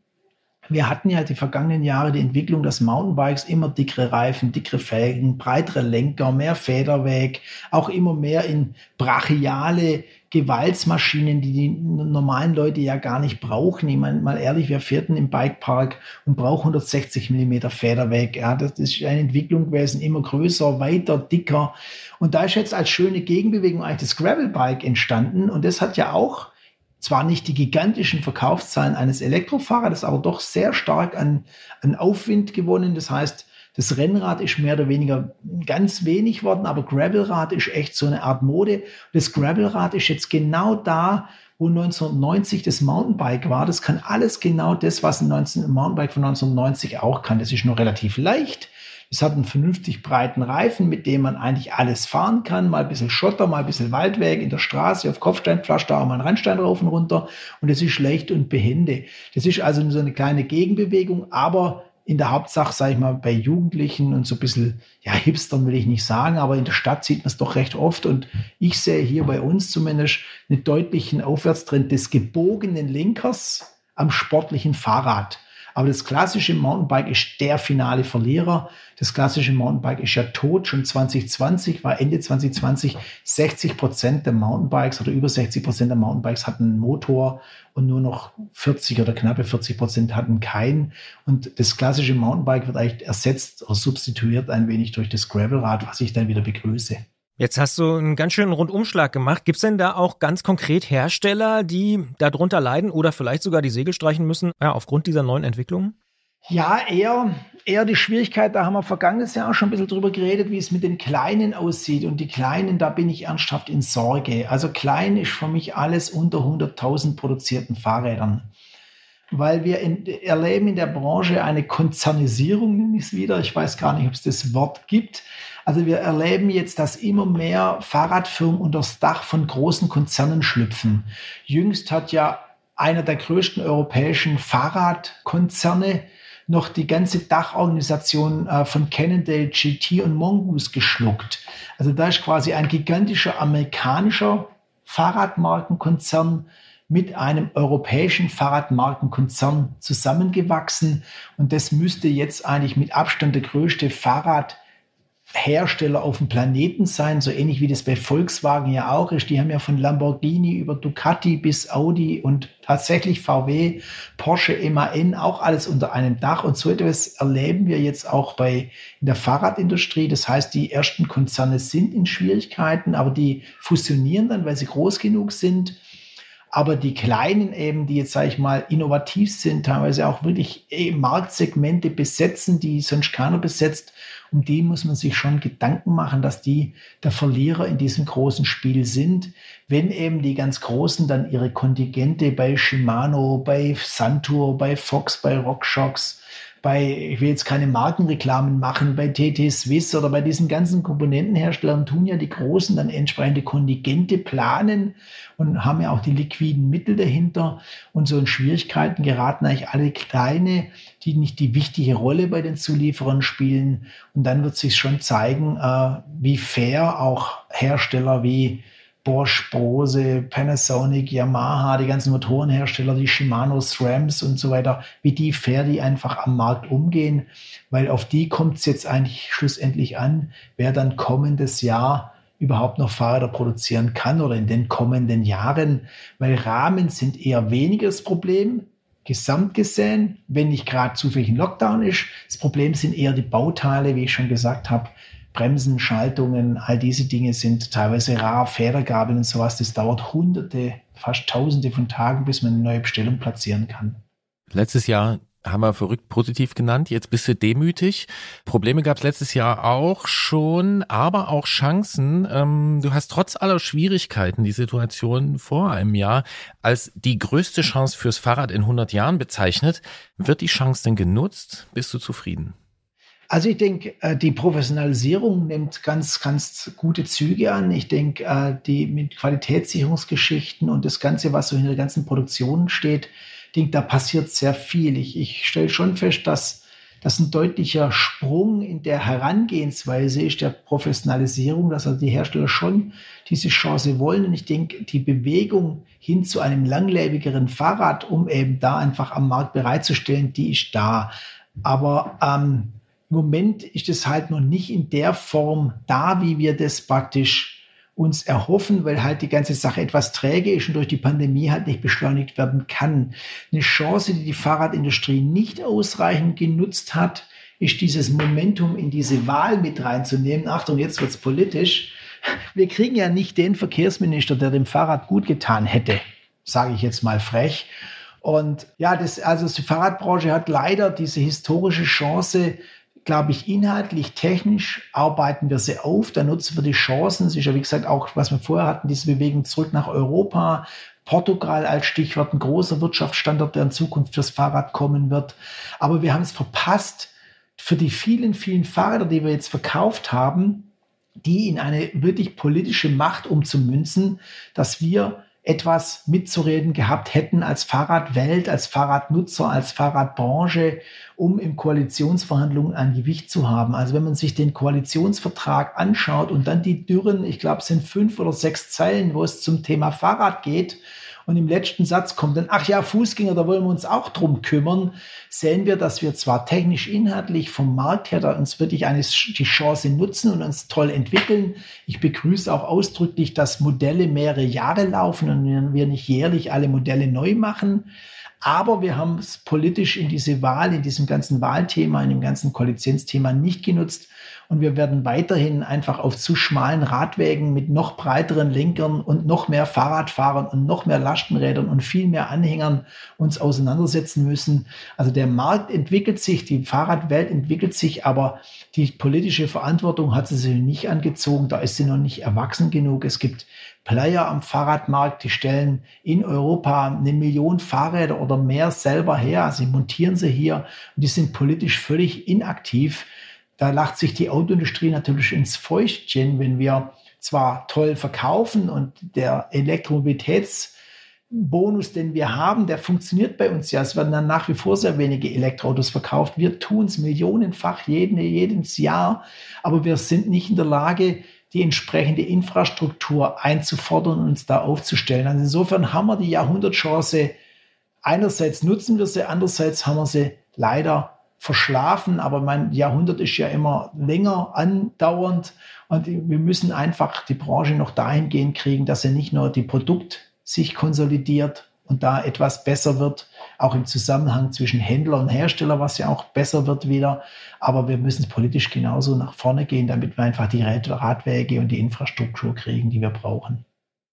Wir hatten ja die vergangenen Jahre die Entwicklung, dass Mountainbikes immer dickere Reifen, dickere Felgen, breitere Lenker, mehr Federweg, auch immer mehr in brachiale Gewaltsmaschinen, die die normalen Leute ja gar nicht brauchen. Ich meine, mal ehrlich, wer fährt denn im Bikepark und braucht 160 Millimeter Federweg? Ja, das ist eine Entwicklung gewesen, immer größer, weiter, dicker. Und da ist jetzt als schöne Gegenbewegung eigentlich das Gravelbike entstanden. Und das hat ja auch zwar nicht die gigantischen Verkaufszahlen eines Elektrofahrrades, aber doch sehr stark an, an Aufwind gewonnen. Das heißt, das Rennrad ist mehr oder weniger ganz wenig worden, aber Gravelrad ist echt so eine Art Mode. Das Gravelrad ist jetzt genau da, wo 1990 das Mountainbike war. Das kann alles genau das, was ein 19, Mountainbike von 1990 auch kann. Das ist nur relativ leicht. Es hat einen vernünftig breiten Reifen, mit dem man eigentlich alles fahren kann. Mal ein bisschen Schotter, mal ein bisschen Waldweg in der Straße, auf Kopfsteinpflaster, auch mal einen Randstein rauf und runter. Und es ist leicht und behende. Das ist also so eine kleine Gegenbewegung, aber in der Hauptsache, sage ich mal, bei Jugendlichen und so ein bisschen, ja, Hipstern will ich nicht sagen, aber in der Stadt sieht man es doch recht oft. Und ich sehe hier bei uns zumindest einen deutlichen Aufwärtstrend des gebogenen Lenkers am sportlichen Fahrrad. Aber das klassische Mountainbike ist der finale Verlierer. Das klassische Mountainbike ist ja tot. Schon 2020 war Ende 2020 60 Prozent der Mountainbikes oder über 60 Prozent der Mountainbikes hatten einen Motor und nur noch 40 oder knappe 40 Prozent hatten keinen. Und das klassische Mountainbike wird eigentlich ersetzt oder substituiert ein wenig durch das Gravelrad, was ich dann wieder begrüße. Jetzt hast du einen ganz schönen Rundumschlag gemacht. Gibt es denn da auch ganz konkret Hersteller, die darunter leiden oder vielleicht sogar die Segel streichen müssen, ja, aufgrund dieser neuen Entwicklungen? Ja, eher, eher die Schwierigkeit, da haben wir vergangenes Jahr auch schon ein bisschen drüber geredet, wie es mit den Kleinen aussieht. Und die Kleinen, da bin ich ernsthaft in Sorge. Also klein ist für mich alles unter 100.000 produzierten Fahrrädern. Weil wir in, erleben in der Branche eine Konzernisierung, nenne ich es wieder. Ich weiß gar nicht, ob es das Wort gibt. Also wir erleben jetzt, dass immer mehr Fahrradfirmen unter das Dach von großen Konzernen schlüpfen. Jüngst hat ja einer der größten europäischen Fahrradkonzerne noch die ganze Dachorganisation äh, von Cannondale, GT und Mongoose geschluckt. Also da ist quasi ein gigantischer amerikanischer Fahrradmarkenkonzern mit einem europäischen Fahrradmarkenkonzern zusammengewachsen. Und das müsste jetzt eigentlich mit Abstand der größte Fahrrad Hersteller auf dem Planeten sein, so ähnlich wie das bei Volkswagen ja auch ist. Die haben ja von Lamborghini über Ducati bis Audi und tatsächlich VW, Porsche, MAN auch alles unter einem Dach. Und so etwas erleben wir jetzt auch bei in der Fahrradindustrie. Das heißt, die ersten Konzerne sind in Schwierigkeiten, aber die fusionieren dann, weil sie groß genug sind. Aber die Kleinen eben, die jetzt, sage ich mal, innovativ sind, teilweise auch wirklich eh Marktsegmente besetzen, die sonst keiner besetzt um die muss man sich schon Gedanken machen, dass die der Verlierer in diesem großen Spiel sind. Wenn eben die ganz Großen dann ihre Kontingente bei Shimano, bei Santur, bei Fox, bei RockShox bei, ich will jetzt keine Markenreklamen machen, bei TT Swiss oder bei diesen ganzen Komponentenherstellern tun ja die Großen dann entsprechende Kontingente planen und haben ja auch die liquiden Mittel dahinter. Und so in Schwierigkeiten geraten eigentlich alle Kleine, die nicht die wichtige Rolle bei den Zulieferern spielen. Und dann wird sich schon zeigen, äh, wie fair auch Hersteller wie Bosch, Bose, Panasonic, Yamaha, die ganzen Motorenhersteller, die Shimano, SRAMs und so weiter, wie die fair die einfach am Markt umgehen, weil auf die kommt es jetzt eigentlich schlussendlich an, wer dann kommendes Jahr überhaupt noch Fahrräder produzieren kann oder in den kommenden Jahren, weil Rahmen sind eher weniger das Problem, gesamt gesehen, wenn nicht gerade zufällig ein Lockdown ist. Das Problem sind eher die Bauteile, wie ich schon gesagt habe, Bremsen, Schaltungen, all diese Dinge sind teilweise rar, Federgabeln und sowas. Das dauert hunderte, fast tausende von Tagen, bis man eine neue Bestellung platzieren kann. Letztes Jahr haben wir verrückt positiv genannt. Jetzt bist du demütig. Probleme gab es letztes Jahr auch schon, aber auch Chancen. Ähm, du hast trotz aller Schwierigkeiten die Situation vor einem Jahr als die größte Chance fürs Fahrrad in 100 Jahren bezeichnet. Wird die Chance denn genutzt? Bist du zufrieden? Also ich denke, äh, die Professionalisierung nimmt ganz, ganz gute Züge an. Ich denke, äh, die mit Qualitätssicherungsgeschichten und das Ganze, was so in der ganzen Produktion steht, denke, da passiert sehr viel. Ich, ich stelle schon fest, dass das ein deutlicher Sprung in der Herangehensweise ist, der Professionalisierung, dass also die Hersteller schon diese Chance wollen. Und ich denke, die Bewegung hin zu einem langlebigeren Fahrrad, um eben da einfach am Markt bereitzustellen, die ist da. Aber ähm, im Moment ist es halt noch nicht in der Form da, wie wir das praktisch uns erhoffen, weil halt die ganze Sache etwas träge ist und durch die Pandemie halt nicht beschleunigt werden kann. Eine Chance, die die Fahrradindustrie nicht ausreichend genutzt hat, ist dieses Momentum in diese Wahl mit reinzunehmen. Achtung, jetzt wird's politisch. Wir kriegen ja nicht den Verkehrsminister, der dem Fahrrad gut getan hätte, sage ich jetzt mal frech. Und ja, das, also die Fahrradbranche hat leider diese historische Chance glaube ich, inhaltlich, technisch arbeiten wir sie auf, da nutzen wir die Chancen. Es ist ja, wie gesagt, auch, was wir vorher hatten, diese Bewegung zurück nach Europa. Portugal als Stichwort, ein großer Wirtschaftsstandort, der in Zukunft fürs Fahrrad kommen wird. Aber wir haben es verpasst, für die vielen, vielen Fahrräder, die wir jetzt verkauft haben, die in eine wirklich politische Macht umzumünzen, dass wir etwas mitzureden gehabt hätten als Fahrradwelt, als Fahrradnutzer, als Fahrradbranche, um im Koalitionsverhandlungen ein Gewicht zu haben. Also wenn man sich den Koalitionsvertrag anschaut und dann die Dürren, ich glaube, es sind fünf oder sechs Zeilen, wo es zum Thema Fahrrad geht und im letzten Satz kommt dann, ach ja, Fußgänger, da wollen wir uns auch drum kümmern, sehen wir, dass wir zwar technisch inhaltlich vom Markt her da uns wirklich eine, die Chance nutzen und uns toll entwickeln. Ich begrüße auch ausdrücklich, dass Modelle mehrere Jahre laufen und wir nicht jährlich alle Modelle neu machen. Aber wir haben es politisch in diese Wahl, in diesem ganzen Wahlthema, in dem ganzen Koalitionsthema nicht genutzt. Und wir werden weiterhin einfach auf zu schmalen Radwegen mit noch breiteren Lenkern und noch mehr Fahrradfahrern und noch mehr Lastenrädern und viel mehr Anhängern uns auseinandersetzen müssen. Also der Markt entwickelt sich, die Fahrradwelt entwickelt sich, aber die politische Verantwortung hat sie sich nicht angezogen. Da ist sie noch nicht erwachsen genug. Es gibt Player am Fahrradmarkt, die stellen in Europa eine Million Fahrräder oder mehr selber her. Sie montieren sie hier und die sind politisch völlig inaktiv. Da lacht sich die Autoindustrie natürlich ins Feuchtchen, wenn wir zwar toll verkaufen und der Elektromobilitätsbonus, den wir haben, der funktioniert bei uns ja. Es werden dann nach wie vor sehr wenige Elektroautos verkauft. Wir tun es millionenfach jeden, jedes Jahr, aber wir sind nicht in der Lage, die entsprechende Infrastruktur einzufordern und uns da aufzustellen. Also insofern haben wir die Jahrhundertchance. Einerseits nutzen wir sie, andererseits haben wir sie leider verschlafen, aber mein Jahrhundert ist ja immer länger andauernd und wir müssen einfach die Branche noch dahingehend kriegen, dass sie nicht nur die Produkt sich konsolidiert und da etwas besser wird, auch im Zusammenhang zwischen Händler und Hersteller, was ja auch besser wird wieder. Aber wir müssen politisch genauso nach vorne gehen, damit wir einfach die Radwege und die Infrastruktur kriegen, die wir brauchen.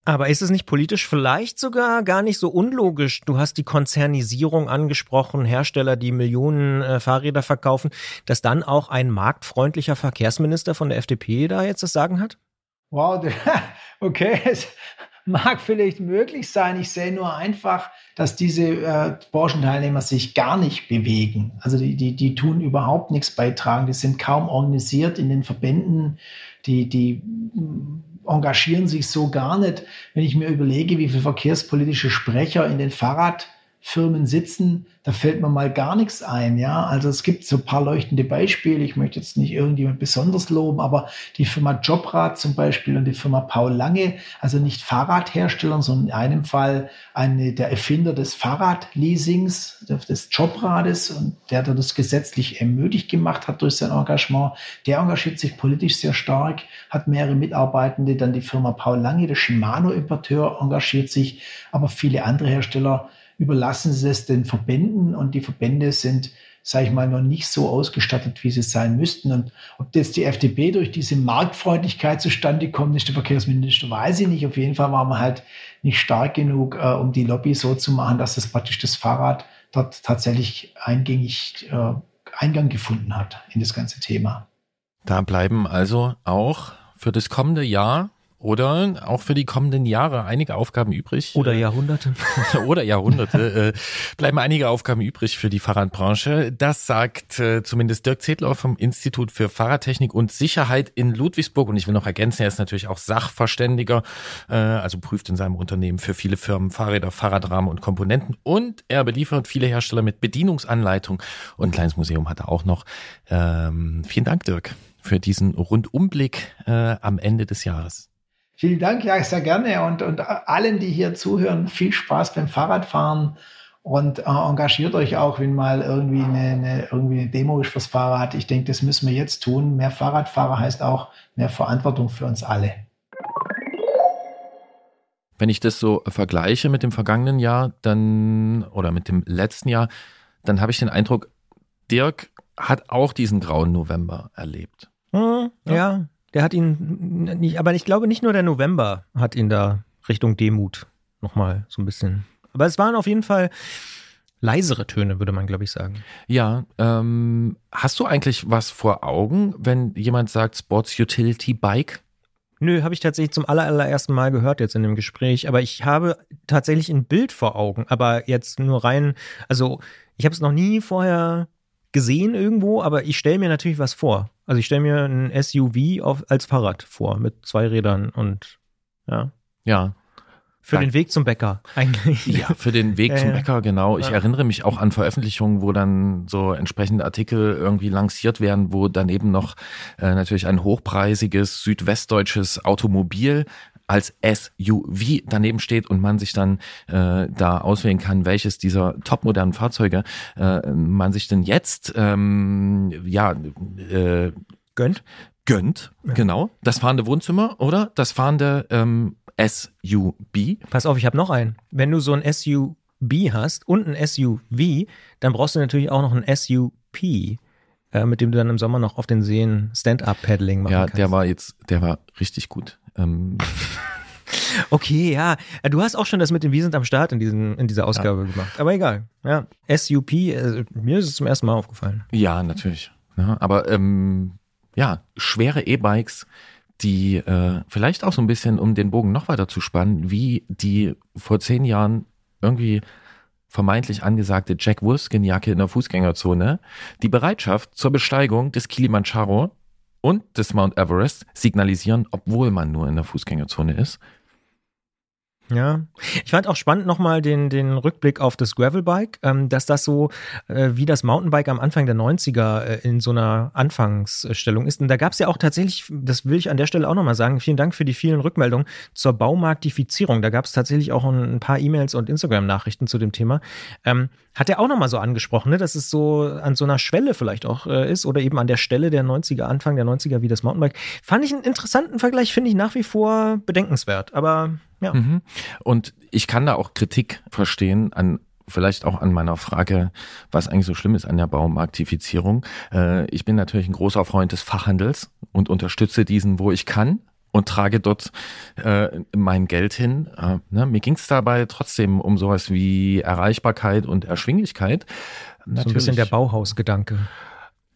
Aber ist es nicht politisch vielleicht sogar gar nicht so unlogisch? Du hast die Konzernisierung angesprochen, Hersteller, die Millionen äh, Fahrräder verkaufen, dass dann auch ein marktfreundlicher Verkehrsminister von der FDP da jetzt das Sagen hat? Wow, (laughs) okay, mag vielleicht möglich sein. Ich sehe nur einfach, dass diese äh, Branchenteilnehmer sich gar nicht bewegen. Also die, die, die tun überhaupt nichts beitragen. Die sind kaum organisiert in den Verbänden. Die, die engagieren sich so gar nicht. Wenn ich mir überlege, wie viele verkehrspolitische Sprecher in den Fahrrad Firmen sitzen, da fällt mir mal gar nichts ein. Ja, also es gibt so ein paar leuchtende Beispiele. Ich möchte jetzt nicht irgendjemand besonders loben, aber die Firma Jobrad zum Beispiel und die Firma Paul Lange, also nicht Fahrradhersteller, sondern in einem Fall eine, der Erfinder des Fahrradleasings, des Jobrades und der, der das gesetzlich ermöglicht gemacht hat durch sein Engagement, der engagiert sich politisch sehr stark, hat mehrere Mitarbeitende. Dann die Firma Paul Lange, der Shimano-Importeur, engagiert sich, aber viele andere Hersteller überlassen sie es den Verbänden und die Verbände sind, sage ich mal, noch nicht so ausgestattet, wie sie sein müssten. Und ob jetzt die FDP durch diese Marktfreundlichkeit zustande kommt, ist der Verkehrsminister, weiß ich nicht. Auf jeden Fall waren wir halt nicht stark genug, äh, um die Lobby so zu machen, dass das praktisch das Fahrrad dort tatsächlich eingängig äh, Eingang gefunden hat in das ganze Thema. Da bleiben also auch für das kommende Jahr oder auch für die kommenden Jahre einige Aufgaben übrig. Oder Jahrhunderte. (laughs) Oder Jahrhunderte. äh, bleiben einige Aufgaben übrig für die Fahrradbranche. Das sagt äh, zumindest Dirk Zedler vom Institut für Fahrradtechnik und Sicherheit in Ludwigsburg. Und ich will noch ergänzen, er ist natürlich auch Sachverständiger, äh, also prüft in seinem Unternehmen für viele Firmen Fahrräder, Fahrradrahmen und Komponenten. Und er beliefert viele Hersteller mit Bedienungsanleitung. Und ein kleines Museum hat er auch noch. Ähm, vielen Dank, Dirk, für diesen Rundumblick äh, am Ende des Jahres. Vielen Dank, ja, sehr gerne. Und, und allen, die hier zuhören, viel Spaß beim Fahrradfahren und äh, engagiert euch auch, wenn mal irgendwie eine, eine, irgendwie eine Demo ist fürs Fahrrad. Ich denke, das müssen wir jetzt tun. Mehr Fahrradfahrer heißt auch mehr Verantwortung für uns alle. Wenn ich das so vergleiche mit dem vergangenen Jahr, dann oder mit dem letzten Jahr, dann habe ich den Eindruck, Dirk hat auch diesen grauen November erlebt. Hm, ja. ja, der hat ihn nicht, aber ich glaube nicht nur der November hat ihn da Richtung Demut nochmal so ein bisschen. Aber es waren auf jeden Fall leisere Töne, würde man, glaube ich, sagen. Ja, ähm, hast du eigentlich was vor Augen, wenn jemand sagt Sports Utility Bike? Nö, habe ich tatsächlich zum allerersten Mal gehört jetzt in dem Gespräch, aber ich habe tatsächlich ein Bild vor Augen, aber jetzt nur rein, also ich habe es noch nie vorher gesehen irgendwo, aber ich stelle mir natürlich was vor. Also ich stelle mir ein SUV auf, als Fahrrad vor mit zwei Rädern und ja. Ja. Für den Weg zum Bäcker eigentlich. Ja, für den Weg (laughs) Ja, zum ja. Bäcker, genau. Ich Ja. erinnere mich auch an Veröffentlichungen, wo dann so entsprechende Artikel irgendwie lanciert werden, wo daneben noch äh, natürlich ein hochpreisiges südwestdeutsches Automobil als SUV daneben steht und man sich dann äh, da auswählen kann, welches dieser topmodernen Fahrzeuge äh, man sich denn jetzt ähm, ja äh, Gönnt. gönnt. Genau. Das fahrende Wohnzimmer oder das fahrende ähm, SUV. Pass auf, ich habe noch einen. Wenn du so ein SUV hast und ein SUV, dann brauchst du natürlich auch noch ein SUP, äh, mit dem du dann im Sommer noch auf den Seen Stand-Up-Paddling machen Ja, kannst. der war jetzt, der war richtig gut. Ähm, (laughs) Okay, ja. Äh, Du hast auch schon das mit dem Wir sind am Start in, diesen, in dieser Ausgabe gemacht. Aber egal. Ja. SUP, äh, mir ist es zum ersten Mal aufgefallen. ja, natürlich. Ja, aber ähm, ja, schwere E-Bikes, die äh, vielleicht auch so ein bisschen, um den Bogen noch weiter zu spannen, wie die vor zehn Jahren irgendwie vermeintlich angesagte Jack Wolfskin-Jacke in der Fußgängerzone, die Bereitschaft zur Besteigung des Kilimanjaro und des Mount Everest signalisieren, obwohl man nur in der Fußgängerzone ist. Ja, ich fand auch spannend nochmal den, den Rückblick auf das Gravelbike, ähm, dass das so äh, wie das Mountainbike am Anfang der 90er äh, in so einer Anfangsstellung ist. Und da gab es ja auch tatsächlich, das will ich an der Stelle auch nochmal sagen, vielen Dank für die vielen Rückmeldungen zur Baumarktifizierung. Da gab es tatsächlich auch ein, ein paar E-Mails und Instagram-Nachrichten zu dem Thema. Ähm, hat er auch nochmal so angesprochen, ne, dass es so an so einer Schwelle vielleicht auch äh, ist oder eben an der Stelle der 90er, Anfang der 90er wie das Mountainbike. Fand ich einen interessanten Vergleich, finde ich nach wie vor bedenkenswert. Aber ja. Mhm. Und ich kann da auch Kritik verstehen an vielleicht auch an meiner Frage, was eigentlich so schlimm ist an der Baumarktifizierung. Äh, ich bin natürlich ein großer Freund des Fachhandels und unterstütze diesen, wo ich kann und trage dort äh, mein Geld hin. Äh, ne? Mir ging es dabei trotzdem um sowas wie Erreichbarkeit und Erschwinglichkeit. So ein bisschen der Bauhausgedanke.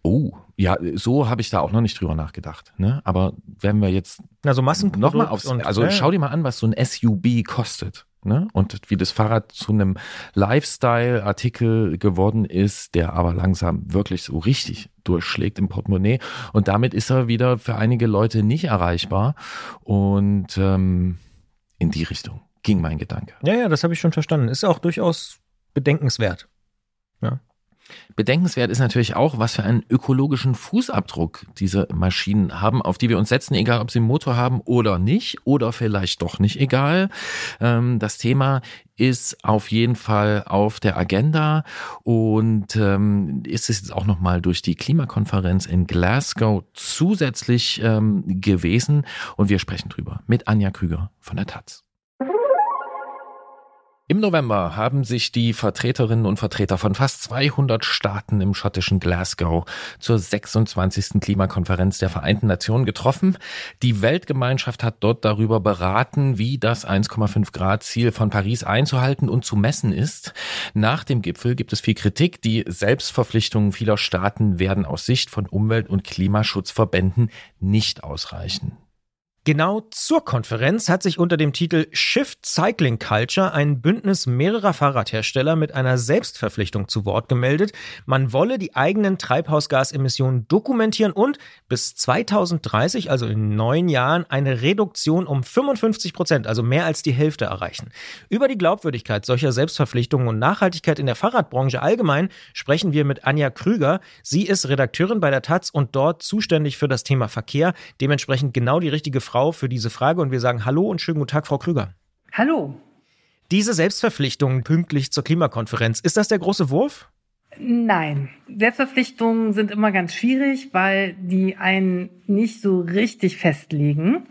Oh, ja, so habe ich da auch noch nicht drüber nachgedacht. Ne? Aber wenn wir jetzt Na, so Massenprodukt. Nochmal aufs, also schau dir mal an, was so ein SUV kostet. Ne? Und wie das Fahrrad zu einem Lifestyle-Artikel geworden ist, der aber langsam wirklich so richtig durchschlägt im Portemonnaie. Und damit ist er wieder für einige Leute nicht erreichbar. Und ähm, in die Richtung ging mein Gedanke. Ja, ja, das habe ich schon verstanden. Ist auch durchaus bedenkenswert. Bedenkenswert ist natürlich auch, was für einen ökologischen Fußabdruck diese Maschinen haben, auf die wir uns setzen, egal ob sie einen Motor haben oder nicht, oder vielleicht doch nicht egal. Ähm, das Thema ist auf jeden Fall auf der Agenda und ähm, ist es jetzt auch nochmal durch die Klimakonferenz in Glasgow zusätzlich ähm, gewesen und wir sprechen drüber mit Anja Krüger von der Taz. Im November haben sich die Vertreterinnen und Vertreter von fast 200 Staaten im schottischen Glasgow zur 26. Klimakonferenz der Vereinten Nationen getroffen. Die Weltgemeinschaft hat dort darüber beraten, wie das 1,5 Grad Ziel von Paris einzuhalten und zu messen ist. Nach dem Gipfel gibt es viel Kritik. Die Selbstverpflichtungen vieler Staaten werden aus Sicht von Umwelt- und Klimaschutzverbänden nicht ausreichen. Genau zur Konferenz hat sich unter dem Titel Shift Cycling Culture ein Bündnis mehrerer Fahrradhersteller mit einer Selbstverpflichtung zu Wort gemeldet. Man wolle die eigenen Treibhausgasemissionen dokumentieren und bis 2030, also in neun Jahren, eine Reduktion um 55 Prozent, also mehr als die Hälfte erreichen. Über die Glaubwürdigkeit solcher Selbstverpflichtungen und Nachhaltigkeit in der Fahrradbranche allgemein sprechen wir mit Anja Krüger. Sie ist Redakteurin bei der Taz und dort zuständig für das Thema Verkehr. Dementsprechend genau die richtige Frau für diese Frage und wir sagen Hallo und schönen guten Tag, Frau Krüger. Hallo. Diese Selbstverpflichtung pünktlich zur Klimakonferenz, ist das der große Wurf? Nein, Selbstverpflichtungen sind immer ganz schwierig, weil die einen nicht so richtig festlegen.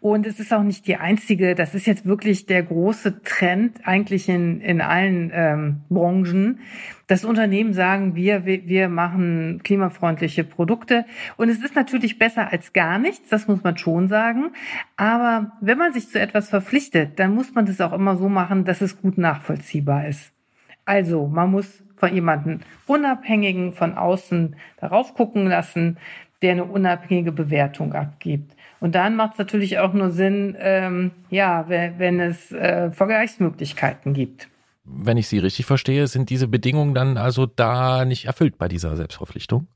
Und es ist auch nicht die einzige, das ist jetzt wirklich der große Trend eigentlich in, in allen ähm, Branchen, dass Unternehmen sagen, wir, wir, wir machen klimafreundliche Produkte. Und es ist natürlich besser als gar nichts, das muss man schon sagen. Aber wenn man sich zu etwas verpflichtet, dann muss man das auch immer so machen, dass es gut nachvollziehbar ist. Also, man muss von jemandem Unabhängigen von außen darauf gucken lassen, der eine unabhängige Bewertung abgibt. Und dann macht es natürlich auch nur Sinn, ähm, ja, wenn, es äh, Vergleichsmöglichkeiten gibt. Wenn ich Sie richtig verstehe, sind diese Bedingungen dann also da nicht erfüllt bei dieser Selbstverpflichtung?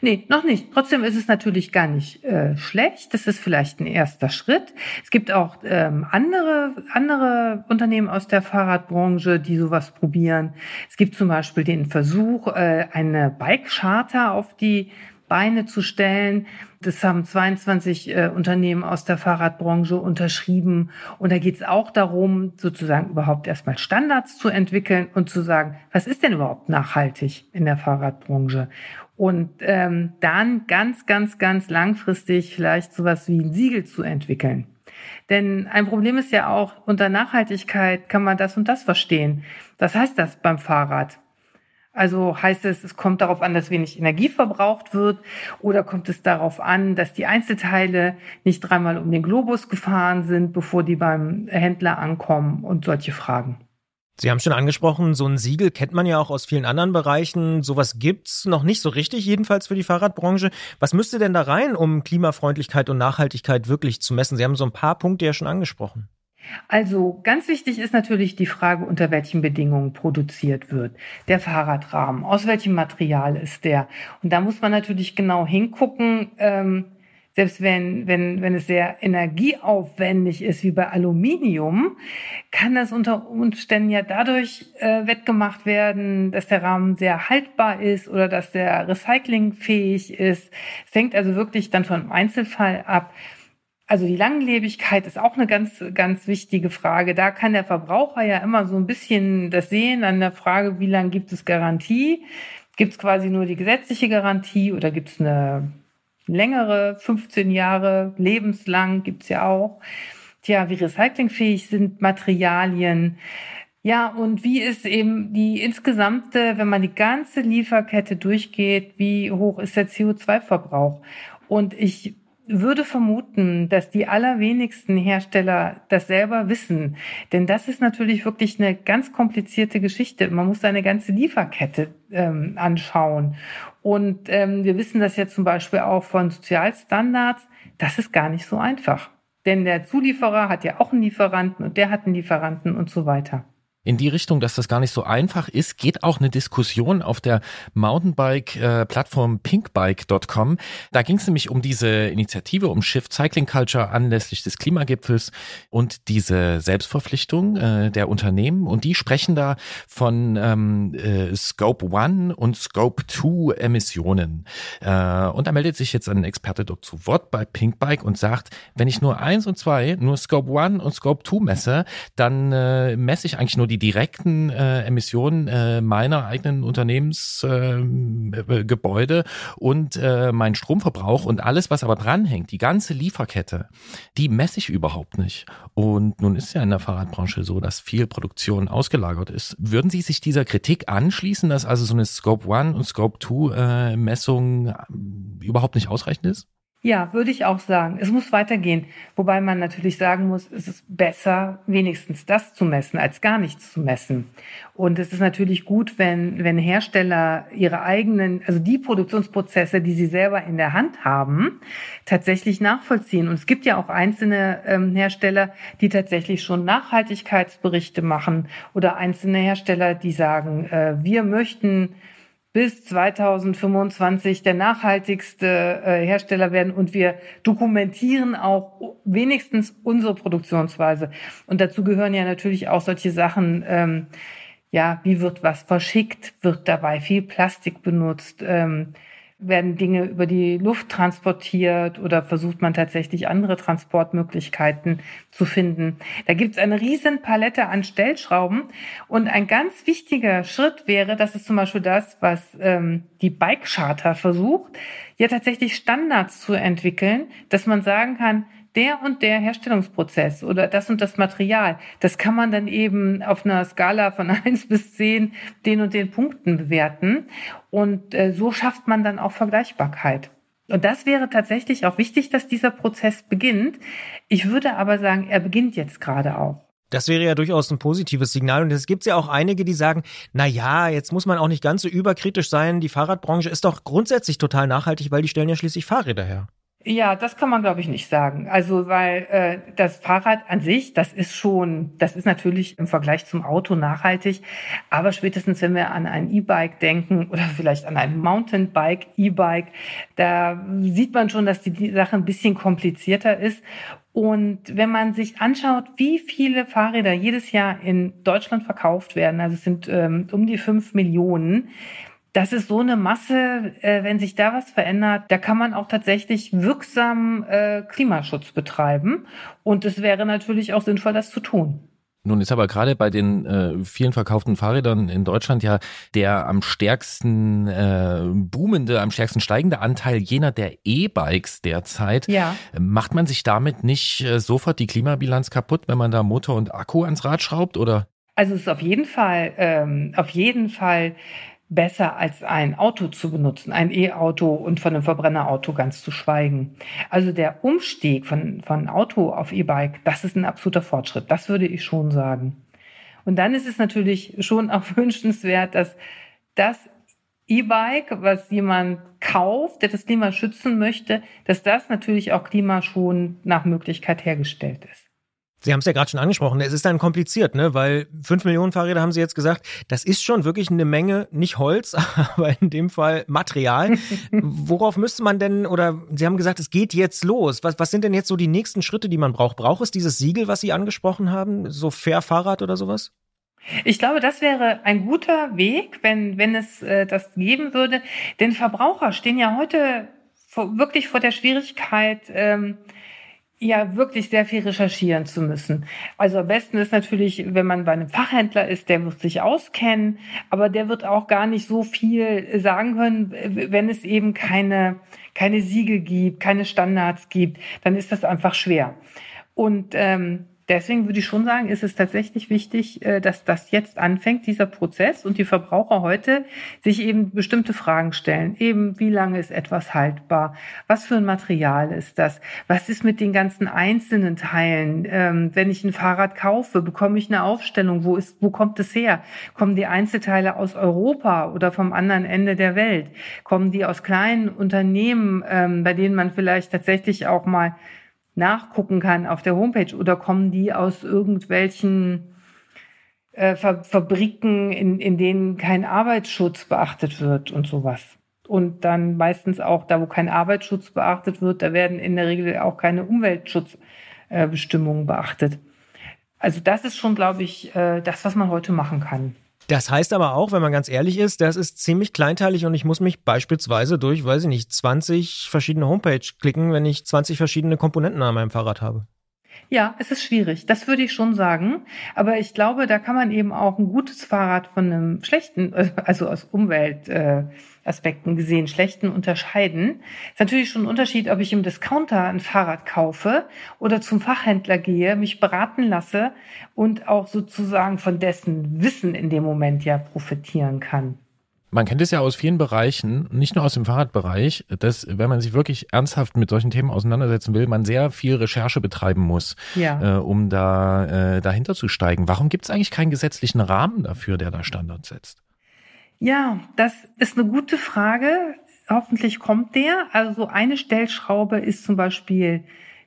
Nee, noch nicht. Trotzdem ist es natürlich gar nicht äh, schlecht. Das ist vielleicht ein erster Schritt. Es gibt auch ähm, andere, andere Unternehmen aus der Fahrradbranche, die sowas probieren. Es gibt zum Beispiel den Versuch, äh, eine Bike-Charter auf die Beine zu stellen. Das haben 22 äh, Unternehmen aus der Fahrradbranche unterschrieben. Und da geht es auch darum, sozusagen überhaupt erstmal Standards zu entwickeln und zu sagen, was ist denn überhaupt nachhaltig in der Fahrradbranche? Und ähm, dann ganz, ganz, ganz langfristig vielleicht sowas wie ein Siegel zu entwickeln. Denn ein Problem ist ja auch, unter Nachhaltigkeit kann man das und das verstehen. Was heißt das beim Fahrrad? Also heißt es, es kommt darauf an, dass wenig Energie verbraucht wird oder kommt es darauf an, dass die Einzelteile nicht dreimal um den Globus gefahren sind, bevor die beim Händler ankommen und solche Fragen. Sie haben schon angesprochen, so ein Siegel kennt man ja auch aus vielen anderen Bereichen. Sowas gibt's noch nicht so richtig, jedenfalls für die Fahrradbranche. Was müsste denn da rein, um Klimafreundlichkeit und Nachhaltigkeit wirklich zu messen? Sie haben so ein paar Punkte ja schon angesprochen. Also ganz wichtig ist natürlich die Frage, unter welchen Bedingungen produziert wird. Der Fahrradrahmen, aus welchem Material ist der? Und da muss man natürlich genau hingucken. Ähm, selbst wenn, wenn, wenn es sehr energieaufwendig ist, wie bei Aluminium, kann das unter Umständen ja dadurch äh, wettgemacht werden, dass der Rahmen sehr haltbar ist oder dass der recyclingfähig ist. Es hängt also wirklich dann von Einzelfall ab. Also die Langlebigkeit ist auch eine ganz, ganz wichtige Frage. Da kann der Verbraucher ja immer so ein bisschen das sehen an der Frage, wie lange gibt es Garantie? Gibt es quasi nur die gesetzliche Garantie oder gibt es eine längere, 15 Jahre, lebenslang gibt's ja auch. Tja, wie recyclingfähig sind Materialien? Ja, und wie ist eben die insgesamte, wenn man die ganze Lieferkette durchgeht, wie hoch ist der CO2-Verbrauch? Und ich würde vermuten, dass die allerwenigsten Hersteller das selber wissen. Denn das ist natürlich wirklich eine ganz komplizierte Geschichte. Man muss seine ganze Lieferkette ähm, anschauen. Und ähm, wir wissen das ja zum Beispiel auch von Sozialstandards. Das ist gar nicht so einfach. Denn der Zulieferer hat ja auch einen Lieferanten und der hat einen Lieferanten und so weiter in die Richtung, dass das gar nicht so einfach ist, geht auch eine Diskussion auf der Mountainbike-Plattform pinkbike.com. Da ging es nämlich um diese Initiative, um Shift Cycling Culture anlässlich des Klimagipfels und diese Selbstverpflichtung äh, der Unternehmen. Und die sprechen da von ähm, äh, Scope One und Scope Two Emissionen. Äh, und da meldet sich jetzt ein Experte dort zu Wort bei Pinkbike und sagt, wenn ich nur eins und zwei, nur Scope One und Scope Two messe, dann äh, messe ich eigentlich nur die direkten äh, Emissionen äh, meiner eigenen Unternehmensgebäude äh, und äh, mein Stromverbrauch und alles, was aber dranhängt, die ganze Lieferkette, die messe ich überhaupt nicht. Und nun ist ja in der Fahrradbranche so, dass viel Produktion ausgelagert ist. Würden Sie sich dieser Kritik anschließen, dass also so eine Scope 1 und Scope 2 äh, Messung äh, überhaupt nicht ausreichend ist? Ja, würde ich auch sagen. Es muss weitergehen. Wobei man natürlich sagen muss, es ist besser, wenigstens das zu messen, als gar nichts zu messen. Und es ist natürlich gut, wenn, wenn Hersteller ihre eigenen, also die Produktionsprozesse, die sie selber in der Hand haben, tatsächlich nachvollziehen. Und es gibt ja auch einzelne ähm, Hersteller, die tatsächlich schon Nachhaltigkeitsberichte machen oder einzelne Hersteller, die sagen, äh, wir möchten bis 2025 der nachhaltigste äh, Hersteller werden und wir dokumentieren auch wenigstens unsere Produktionsweise. Und dazu gehören ja natürlich auch solche Sachen, ähm, ja, wie wird was verschickt, wird dabei viel Plastik benutzt, ähm, werden Dinge über die Luft transportiert oder versucht man tatsächlich andere Transportmöglichkeiten zu finden. Da gibt es eine riesen Palette an Stellschrauben und ein ganz wichtiger Schritt wäre, das ist zum Beispiel das, was ähm, die Bike Charter versucht, ja tatsächlich Standards zu entwickeln, dass man sagen kann, der und der Herstellungsprozess oder das und das Material, das kann man dann eben auf einer Skala von (laughs) eins bis zehn den und den Punkten bewerten. Und äh, so schafft man dann auch Vergleichbarkeit. Und das wäre tatsächlich auch wichtig, dass dieser Prozess beginnt. Ich würde aber sagen, er beginnt jetzt gerade auch. Das wäre ja durchaus ein positives Signal. Und es gibt ja auch einige, die sagen, na ja, jetzt muss man auch nicht ganz so überkritisch sein. Die Fahrradbranche ist doch grundsätzlich total nachhaltig, weil die stellen ja schließlich Fahrräder her. Ja, das kann man, glaube ich, nicht sagen. Also, weil äh, das Fahrrad an sich, das ist schon, das ist natürlich im Vergleich zum Auto nachhaltig. Aber spätestens, wenn wir an ein E-Bike denken (laughs) oder vielleicht an ein Mountainbike, E-Bike, da sieht man schon, dass die, die Sache ein bisschen komplizierter ist. Und wenn man sich anschaut, wie viele Fahrräder jedes Jahr in Deutschland verkauft werden, also es sind ähm, um die fünf Millionen, das ist so eine Masse, äh, wenn sich da was verändert, da kann man auch tatsächlich wirksam äh, Klimaschutz betreiben. Und es wäre natürlich auch sinnvoll, das zu tun. Nun ist aber gerade bei den äh, vielen verkauften Fahrrädern in Deutschland ja der am stärksten äh, boomende, am stärksten steigende Anteil jener der E-Bikes derzeit. Ja. Macht man sich damit nicht äh, sofort die Klimabilanz kaputt, wenn man da Motor und Akku ans Rad schraubt, oder? Also es ist auf jeden Fall, ähm, auf jeden Fall besser als ein Auto zu benutzen, ein E-Auto und von einem Verbrennerauto ganz zu schweigen. Also der Umstieg von, von Auto auf E-Bike, das ist ein absoluter Fortschritt. Das würde ich schon sagen. Und dann ist es natürlich schon auch (laughs) wünschenswert, dass das E-Bike, was jemand kauft, der das Klima schützen möchte, dass das natürlich auch klimaschonend nach Möglichkeit hergestellt ist. Sie haben es ja gerade schon angesprochen, es ist dann kompliziert, ne? weil fünf Millionen Fahrräder haben Sie jetzt gesagt, das ist schon wirklich eine Menge, nicht Holz, (laughs) aber in dem Fall Material. (laughs) Worauf müsste man denn, oder Sie haben gesagt, es geht jetzt los. Was, was sind denn jetzt so die nächsten Schritte, die man braucht? Braucht es dieses Siegel, was Sie angesprochen haben, so Fair Fahrrad oder sowas? Ich glaube, das wäre ein guter Weg, wenn, wenn es äh, das geben würde. Denn Verbraucher stehen ja heute vor, wirklich vor der Schwierigkeit, ähm, ja wirklich sehr viel recherchieren zu müssen. Also am besten ist natürlich, wenn man bei einem Fachhändler ist, der wird sich auskennen, aber der wird auch gar nicht so viel sagen können, wenn es eben keine, keine Siegel gibt, keine Standards gibt, dann ist das einfach schwer. Und ähm, Deswegen würde ich schon sagen, ist es tatsächlich wichtig, äh, dass das jetzt anfängt, dieser Prozess und die Verbraucher heute sich eben bestimmte Fragen stellen. Eben, wie lange ist etwas haltbar? Was für ein Material ist das? Was ist mit den ganzen einzelnen Teilen? Ähm, wenn ich ein Fahrrad kaufe, bekomme ich eine Aufstellung. Wo ist, wo kommt es her? Kommen die Einzelteile aus Europa oder vom anderen Ende der Welt? Kommen die aus kleinen Unternehmen, ähm, bei denen man vielleicht tatsächlich auch mal nachgucken kann auf der Homepage oder kommen die aus irgendwelchen äh, Fabriken, in, in denen kein Arbeitsschutz beachtet wird und sowas. Und dann meistens auch da, wo kein Arbeitsschutz beachtet wird, da werden in der Regel auch keine Umweltschutzbestimmungen äh, beachtet. Also das ist schon, glaube ich, äh, das, was man heute machen kann. Das heißt aber auch, wenn man ganz ehrlich ist, das ist ziemlich kleinteilig und ich muss mich beispielsweise durch, weiß ich nicht, 20 verschiedene Homepage klicken, wenn ich 20 verschiedene Komponenten an meinem Fahrrad habe. Ja, es ist schwierig. Das würde ich schon sagen. Aber ich glaube, da kann man eben auch ein gutes Fahrrad von einem schlechten, (laughs) also aus Umweltaspekten gesehen, schlechten unterscheiden. Ist natürlich schon ein Unterschied, ob ich im Discounter ein Fahrrad kaufe oder zum Fachhändler gehe, mich beraten lasse und auch sozusagen von dessen Wissen in dem Moment ja profitieren kann. Man kennt es ja aus vielen Bereichen, nicht nur aus dem Fahrradbereich, dass wenn man sich wirklich ernsthaft mit solchen Themen auseinandersetzen will, man sehr viel Recherche betreiben muss, ja. äh, um da äh, dahinter zu steigen. Warum gibt es eigentlich keinen gesetzlichen Rahmen dafür, der da Standards setzt? Ja, das ist eine gute Frage. Hoffentlich kommt der. Also eine Stellschraube ist zum Beispiel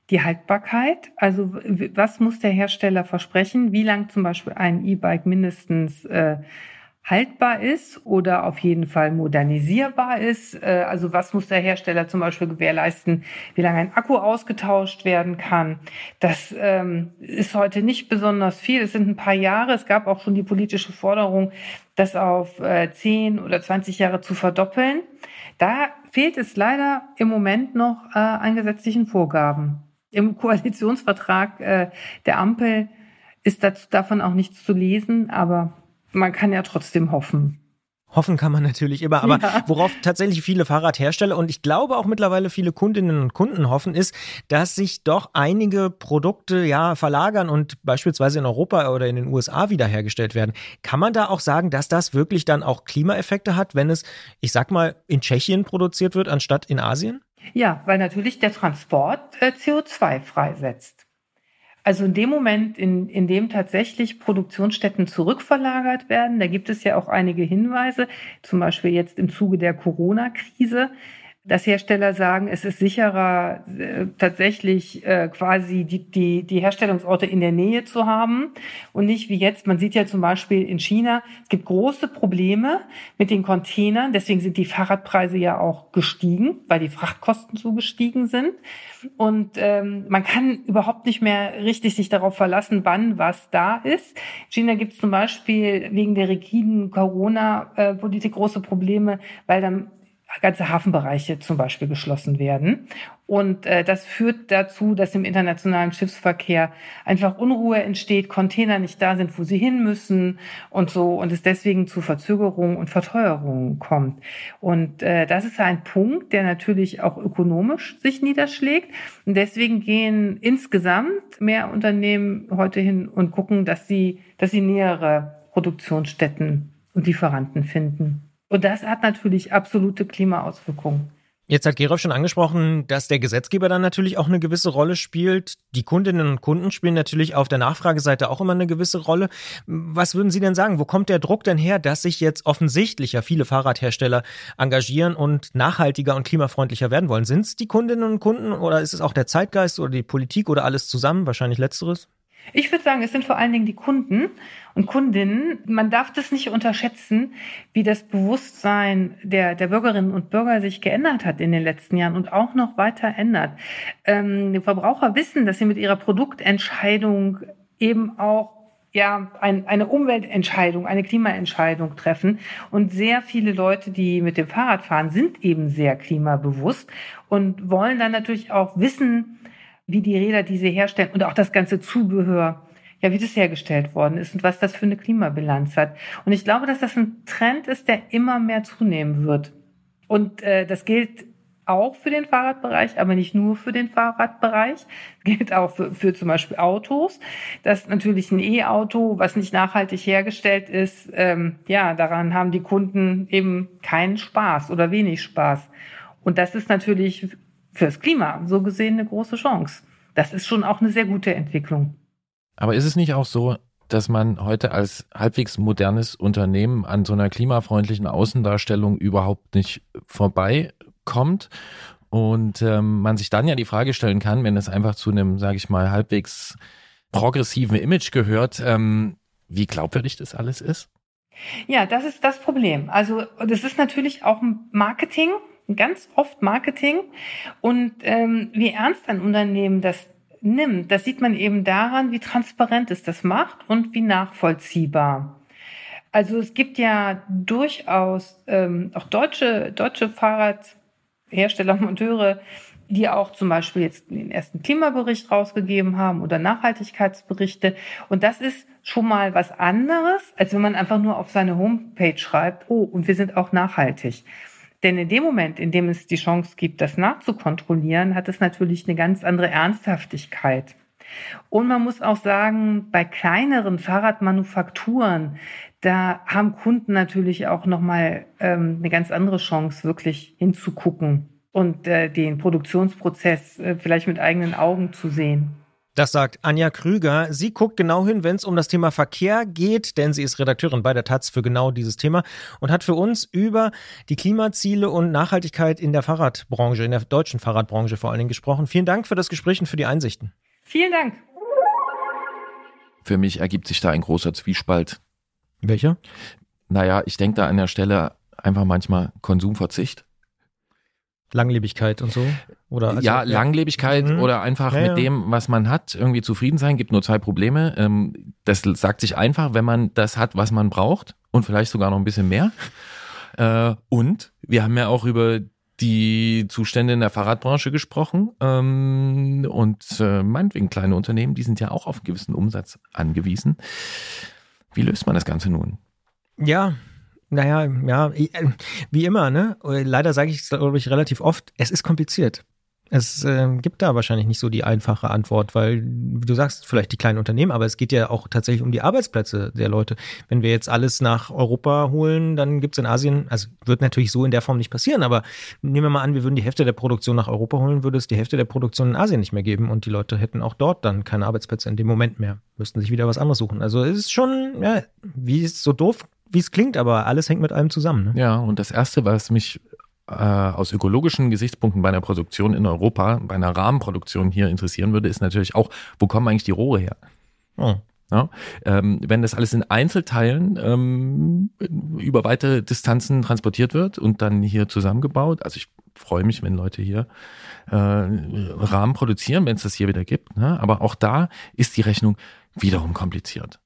die Haltbarkeit. Also was muss der Hersteller versprechen? Wie lang zum Beispiel ein E-Bike mindestens äh, haltbar ist oder auf jeden Fall modernisierbar ist. Äh, also was muss der Hersteller zum Beispiel gewährleisten, wie lange ein Akku ausgetauscht werden kann. Das ähm, ist heute nicht besonders viel. Es sind ein paar Jahre. Es gab auch schon die politische Forderung, das auf äh, 10 oder 20 Jahre zu verdoppeln. Da fehlt es leider im Moment noch äh, an gesetzlichen Vorgaben. Im Koalitionsvertrag äh, der Ampel ist davon auch nichts zu lesen, aber man kann ja trotzdem hoffen. Hoffen kann man natürlich immer, aber ja. worauf tatsächlich viele Fahrradhersteller und ich glaube auch mittlerweile viele Kundinnen und Kunden hoffen, ist, dass sich doch einige Produkte ja verlagern und beispielsweise in Europa oder in den USA wiederhergestellt werden. Kann man da auch sagen, dass das wirklich dann auch Klimaeffekte hat, wenn es, ich sag mal, in Tschechien produziert wird, anstatt in Asien? Ja, weil natürlich der Transport äh, CO2 freisetzt. Also in dem Moment, in, in dem tatsächlich Produktionsstätten zurückverlagert werden, da gibt es ja auch einige Hinweise, zum Beispiel jetzt im Zuge der Corona-Krise, dass Hersteller sagen, es ist sicherer, äh, tatsächlich äh, quasi die, die, die Herstellungsorte in der Nähe zu haben und nicht wie jetzt. Man sieht ja zum Beispiel in China, es gibt große Probleme mit den Containern. Deswegen sind die Fahrradpreise ja auch gestiegen, weil die Frachtkosten so gestiegen sind. Und ähm, man kann überhaupt nicht mehr richtig sich darauf verlassen, wann was da ist. In China gibt es zum Beispiel wegen der rigiden Corona-Politik äh, große Probleme, weil dann ganze Hafenbereiche zum Beispiel geschlossen werden. Und äh, das führt dazu, dass im internationalen Schiffsverkehr einfach Unruhe entsteht, Container nicht da sind, wo sie hin müssen und so und es deswegen zu Verzögerungen und Verteuerungen kommt. Und äh, das ist ein Punkt, der natürlich auch ökonomisch sich niederschlägt. Und deswegen gehen insgesamt mehr Unternehmen heute hin und gucken, dass sie, dass sie nähere Produktionsstätten und Lieferanten finden. Und das hat natürlich absolute Klimaauswirkungen. Jetzt hat Gerolf schon angesprochen, dass der Gesetzgeber dann natürlich auch eine gewisse Rolle spielt. Die Kundinnen und Kunden spielen natürlich auf der Nachfrageseite auch immer eine gewisse Rolle. Was würden Sie denn sagen? Wo kommt der Druck denn her, dass sich jetzt offensichtlich ja viele Fahrradhersteller engagieren und nachhaltiger und klimafreundlicher werden wollen? Sind es die Kundinnen und Kunden oder ist es auch der Zeitgeist oder die Politik oder alles zusammen? Wahrscheinlich letzteres. Ich würde sagen, es sind vor allen Dingen die Kunden und Kundinnen. Man darf das nicht unterschätzen, wie das Bewusstsein der, der Bürgerinnen und Bürger sich geändert hat in den letzten Jahren und auch noch weiter ändert. Ähm, die Verbraucher wissen, dass sie mit ihrer Produktentscheidung eben auch ja, ein, eine Umweltentscheidung, eine Klimaentscheidung treffen. Und sehr viele Leute, die mit dem Fahrrad fahren, sind eben sehr klimabewusst und wollen dann natürlich auch wissen, wie die Räder, die sie herstellen und auch das ganze Zubehör, ja, wie das hergestellt worden ist und was das für eine Klimabilanz hat. Und ich glaube, dass das ein Trend ist, der immer mehr zunehmen wird. Und äh, das gilt auch für den Fahrradbereich, aber nicht nur für den Fahrradbereich. (laughs) Gilt auch für, für zum Beispiel Autos. Dass natürlich ein E-Auto, was nicht nachhaltig hergestellt ist, ähm, ja, daran haben die Kunden eben keinen Spaß oder wenig Spaß. Und das ist natürlich fürs Klima so gesehen eine große Chance. Das ist schon auch eine sehr gute Entwicklung. Aber ist es nicht auch so, dass man heute als halbwegs modernes Unternehmen an so einer klimafreundlichen Außendarstellung überhaupt nicht vorbeikommt? Und ähm, man sich dann ja die Frage stellen kann, wenn es einfach zu einem, sage ich mal, halbwegs progressiven Image gehört, ähm, wie glaubwürdig das alles ist? Ja, das ist das Problem. Also das ist natürlich auch Marketing, ganz oft Marketing. Und ähm, wie ernst ein Unternehmen das nimmt, das sieht man eben daran, wie transparent es das macht und wie nachvollziehbar. Also es gibt ja durchaus ähm, auch deutsche, deutsche Fahrradhersteller, (laughs) Monteure, die auch zum Beispiel jetzt den ersten Klimabericht rausgegeben haben oder Nachhaltigkeitsberichte. Und das ist schon mal was anderes, als wenn man einfach nur auf seine Homepage schreibt, oh, und wir sind auch nachhaltig. Denn in dem Moment, in dem es die Chance gibt, das nachzukontrollieren, hat es natürlich eine ganz andere Ernsthaftigkeit. Und man muss auch sagen, bei kleineren Fahrradmanufakturen, da haben Kunden natürlich auch nochmal ähm, eine ganz andere Chance, wirklich hinzugucken und äh, den Produktionsprozess äh, vielleicht mit eigenen Augen zu sehen. Das sagt Anja Krüger. Sie guckt genau hin, wenn es um das Thema Verkehr geht, denn sie ist Redakteurin bei der Taz für genau dieses Thema und hat für uns über die Klimaziele und Nachhaltigkeit in der Fahrradbranche, in der deutschen Fahrradbranche vor allen Dingen gesprochen. Vielen Dank für das Gespräch und für die Einsichten. Vielen Dank. Für mich ergibt sich da ein großer Zwiespalt. Welcher? Naja, ich denke da an der Stelle einfach manchmal Konsumverzicht. Langlebigkeit und so? Oder also, ja, Langlebigkeit mhm. oder einfach ja, mit dem, was man hat, irgendwie zufrieden sein. Gibt nur zwei Probleme. Ähm, das sagt sich einfach, wenn man das hat, was man braucht und vielleicht sogar noch ein bisschen mehr. Äh, und wir haben ja auch über die Zustände in der Fahrradbranche gesprochen. Ähm, und äh, meinetwegen kleine Unternehmen, die sind ja auch auf einen gewissen Umsatz angewiesen. Wie löst man das Ganze nun? Ja, naja, ja, äh, wie immer, ne? Leider sage ich es, glaube ich, relativ oft, es ist kompliziert. Es äh, gibt da wahrscheinlich nicht so die einfache Antwort, weil du sagst vielleicht die kleinen Unternehmen, aber es geht ja auch tatsächlich um die Arbeitsplätze der Leute. Wenn wir jetzt alles nach Europa holen, dann gibt es in Asien, also wird natürlich so in der Form nicht passieren, aber nehmen wir mal an, wir würden die Hälfte der Produktion nach Europa holen, würde es die Hälfte der Produktion in Asien nicht mehr geben und die Leute hätten auch dort dann keine Arbeitsplätze in dem Moment mehr, müssten sich wieder was anderes suchen. Also es ist schon, ja, wie es so doof wie es klingt, aber alles hängt mit allem zusammen. Ne? Ja, und das Erste, was mich äh, aus ökologischen Gesichtspunkten bei einer Produktion in Europa, bei einer Rahmenproduktion hier interessieren würde, ist natürlich auch, wo kommen eigentlich die Rohre her? Oh. Ja, ähm, wenn das alles in Einzelteilen ähm, über weite Distanzen transportiert wird und dann hier zusammengebaut, also ich freue mich, wenn Leute hier äh, Rahmen produzieren, wenn es das hier wieder gibt, ne? aber auch da ist die Rechnung wiederum kompliziert.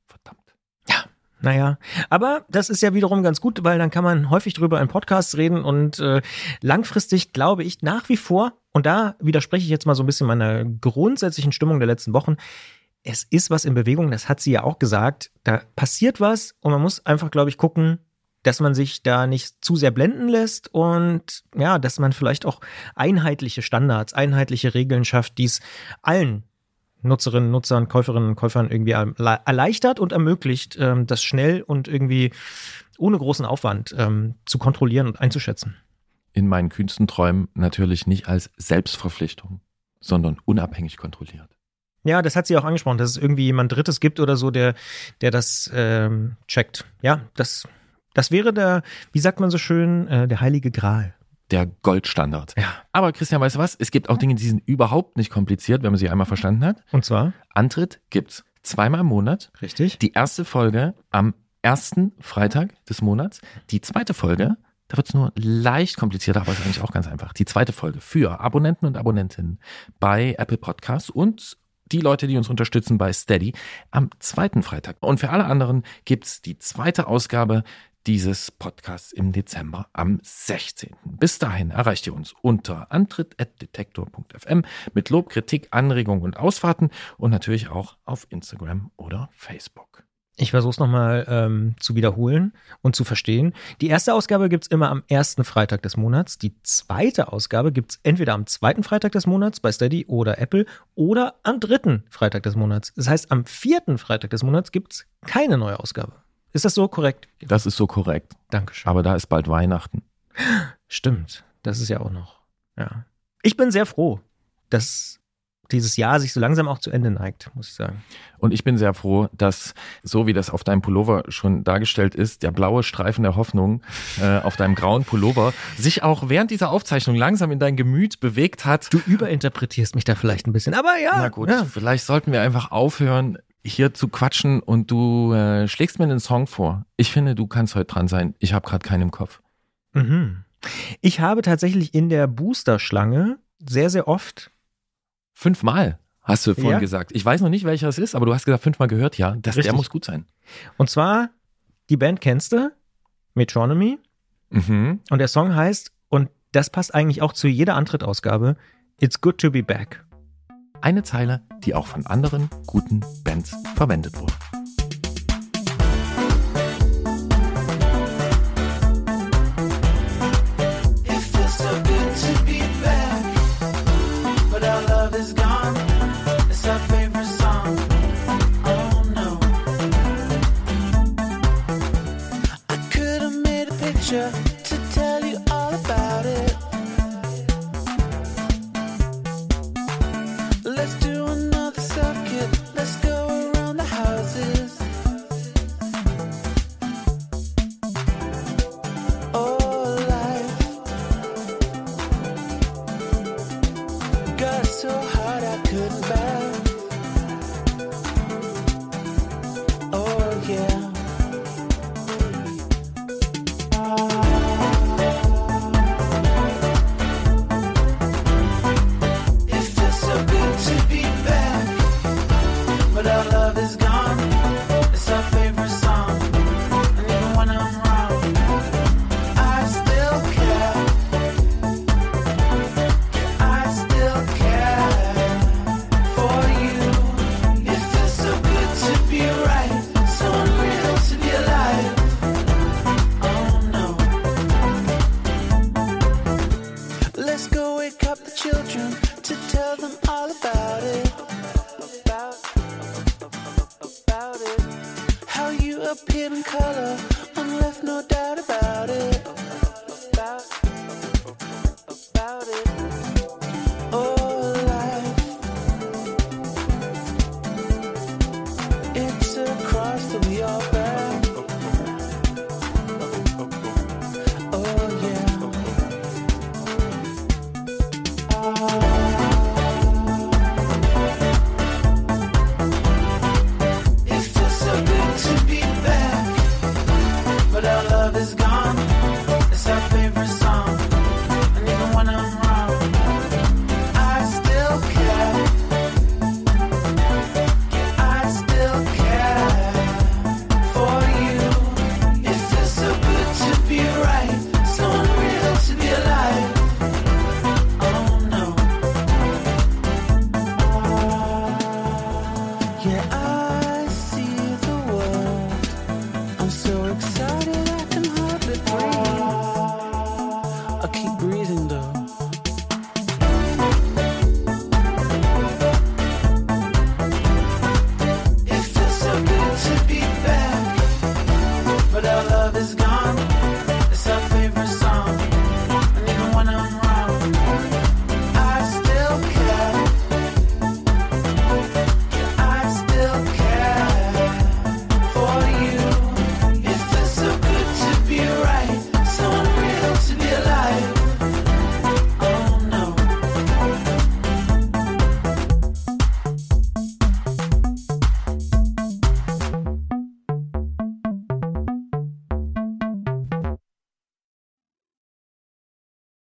Naja, aber das ist ja wiederum ganz gut, weil dann kann man häufig drüber in Podcasts reden und äh, langfristig glaube ich nach wie vor, und da widerspreche ich jetzt mal so ein bisschen meiner grundsätzlichen Stimmung der letzten Wochen, es ist was in Bewegung, das hat sie ja auch gesagt, da passiert was und man muss einfach, glaube ich, gucken, dass man sich da nicht zu sehr blenden lässt und ja, dass man vielleicht auch einheitliche Standards, einheitliche Regeln schafft, die es allen Nutzerinnen, Nutzern, Käuferinnen und Käufern irgendwie erleichtert und ermöglicht, ähm, das schnell und irgendwie ohne großen Aufwand ähm, zu kontrollieren und einzuschätzen. In meinen kühnsten Träumen natürlich nicht als Selbstverpflichtung, sondern unabhängig kontrolliert. Ja, das hat sie auch angesprochen, dass es irgendwie jemand Drittes gibt oder so, der, der das ähm, checkt. Ja, das, das wäre der, wie sagt man so schön, äh, der heilige Gral der Goldstandard. Ja. Aber Christian, weißt du was? Es gibt auch Dinge, die sind überhaupt nicht kompliziert, wenn man sie einmal verstanden hat. Und zwar? Antritt gibt's zweimal im Monat. Richtig. Die erste Folge am ersten Freitag des Monats. Die zweite Folge, da wird's nur leicht komplizierter, aber ist eigentlich auch ganz einfach. Die zweite Folge für Abonnenten und Abonnentinnen bei Apple Podcasts und die Leute, die uns unterstützen bei Steady am zweiten Freitag. Und für alle anderen gibt's die zweite Ausgabe dieses Podcasts im Dezember am 16. Bis dahin erreicht ihr uns unter antritt.detektor.fm mit Lob, Kritik, Anregungen und Ausfahrten und natürlich auch auf Instagram oder Facebook. Ich versuche es nochmal ähm, zu wiederholen und zu verstehen. Die erste Ausgabe gibt es immer am ersten Freitag des Monats. Die zweite Ausgabe gibt es entweder am zweiten Freitag des Monats bei Steady oder Apple oder am dritten Freitag des Monats. Das heißt, am vierten Freitag des Monats gibt es keine neue Ausgabe. Ist das so korrekt? Das ist so korrekt. Dankeschön. Aber da ist bald Weihnachten. Stimmt. Das ist ja auch noch. Ja. Ich bin sehr froh, dass dieses Jahr sich so langsam auch zu Ende neigt, muss ich sagen. Und ich bin sehr froh, dass, so wie das auf deinem Pullover schon dargestellt ist, der blaue Streifen der Hoffnung äh, auf deinem grauen Pullover sich auch während dieser Aufzeichnung langsam in dein Gemüt bewegt hat. Du überinterpretierst mich da vielleicht ein bisschen, aber ja. Na gut, ja. vielleicht sollten wir einfach aufhören, hier zu quatschen und du äh, schlägst mir einen Song vor. Ich finde, du kannst heute dran sein. Ich habe gerade keinen im Kopf. Mhm. Ich habe tatsächlich in der Booster-Schlange sehr, sehr oft. Fünfmal, hast du vorhin ja. gesagt. Ich weiß noch nicht, welcher es ist, aber du hast gesagt, fünfmal gehört, ja. Das, der muss gut sein. Und zwar, die Band kennst du, Metronomy. Mhm. Und der Song heißt, und das passt eigentlich auch zu jeder Antrittausgabe, It's good to be back. Eine Zeile, die auch von anderen guten Bands verwendet wurde. Appeared in color and left no doubt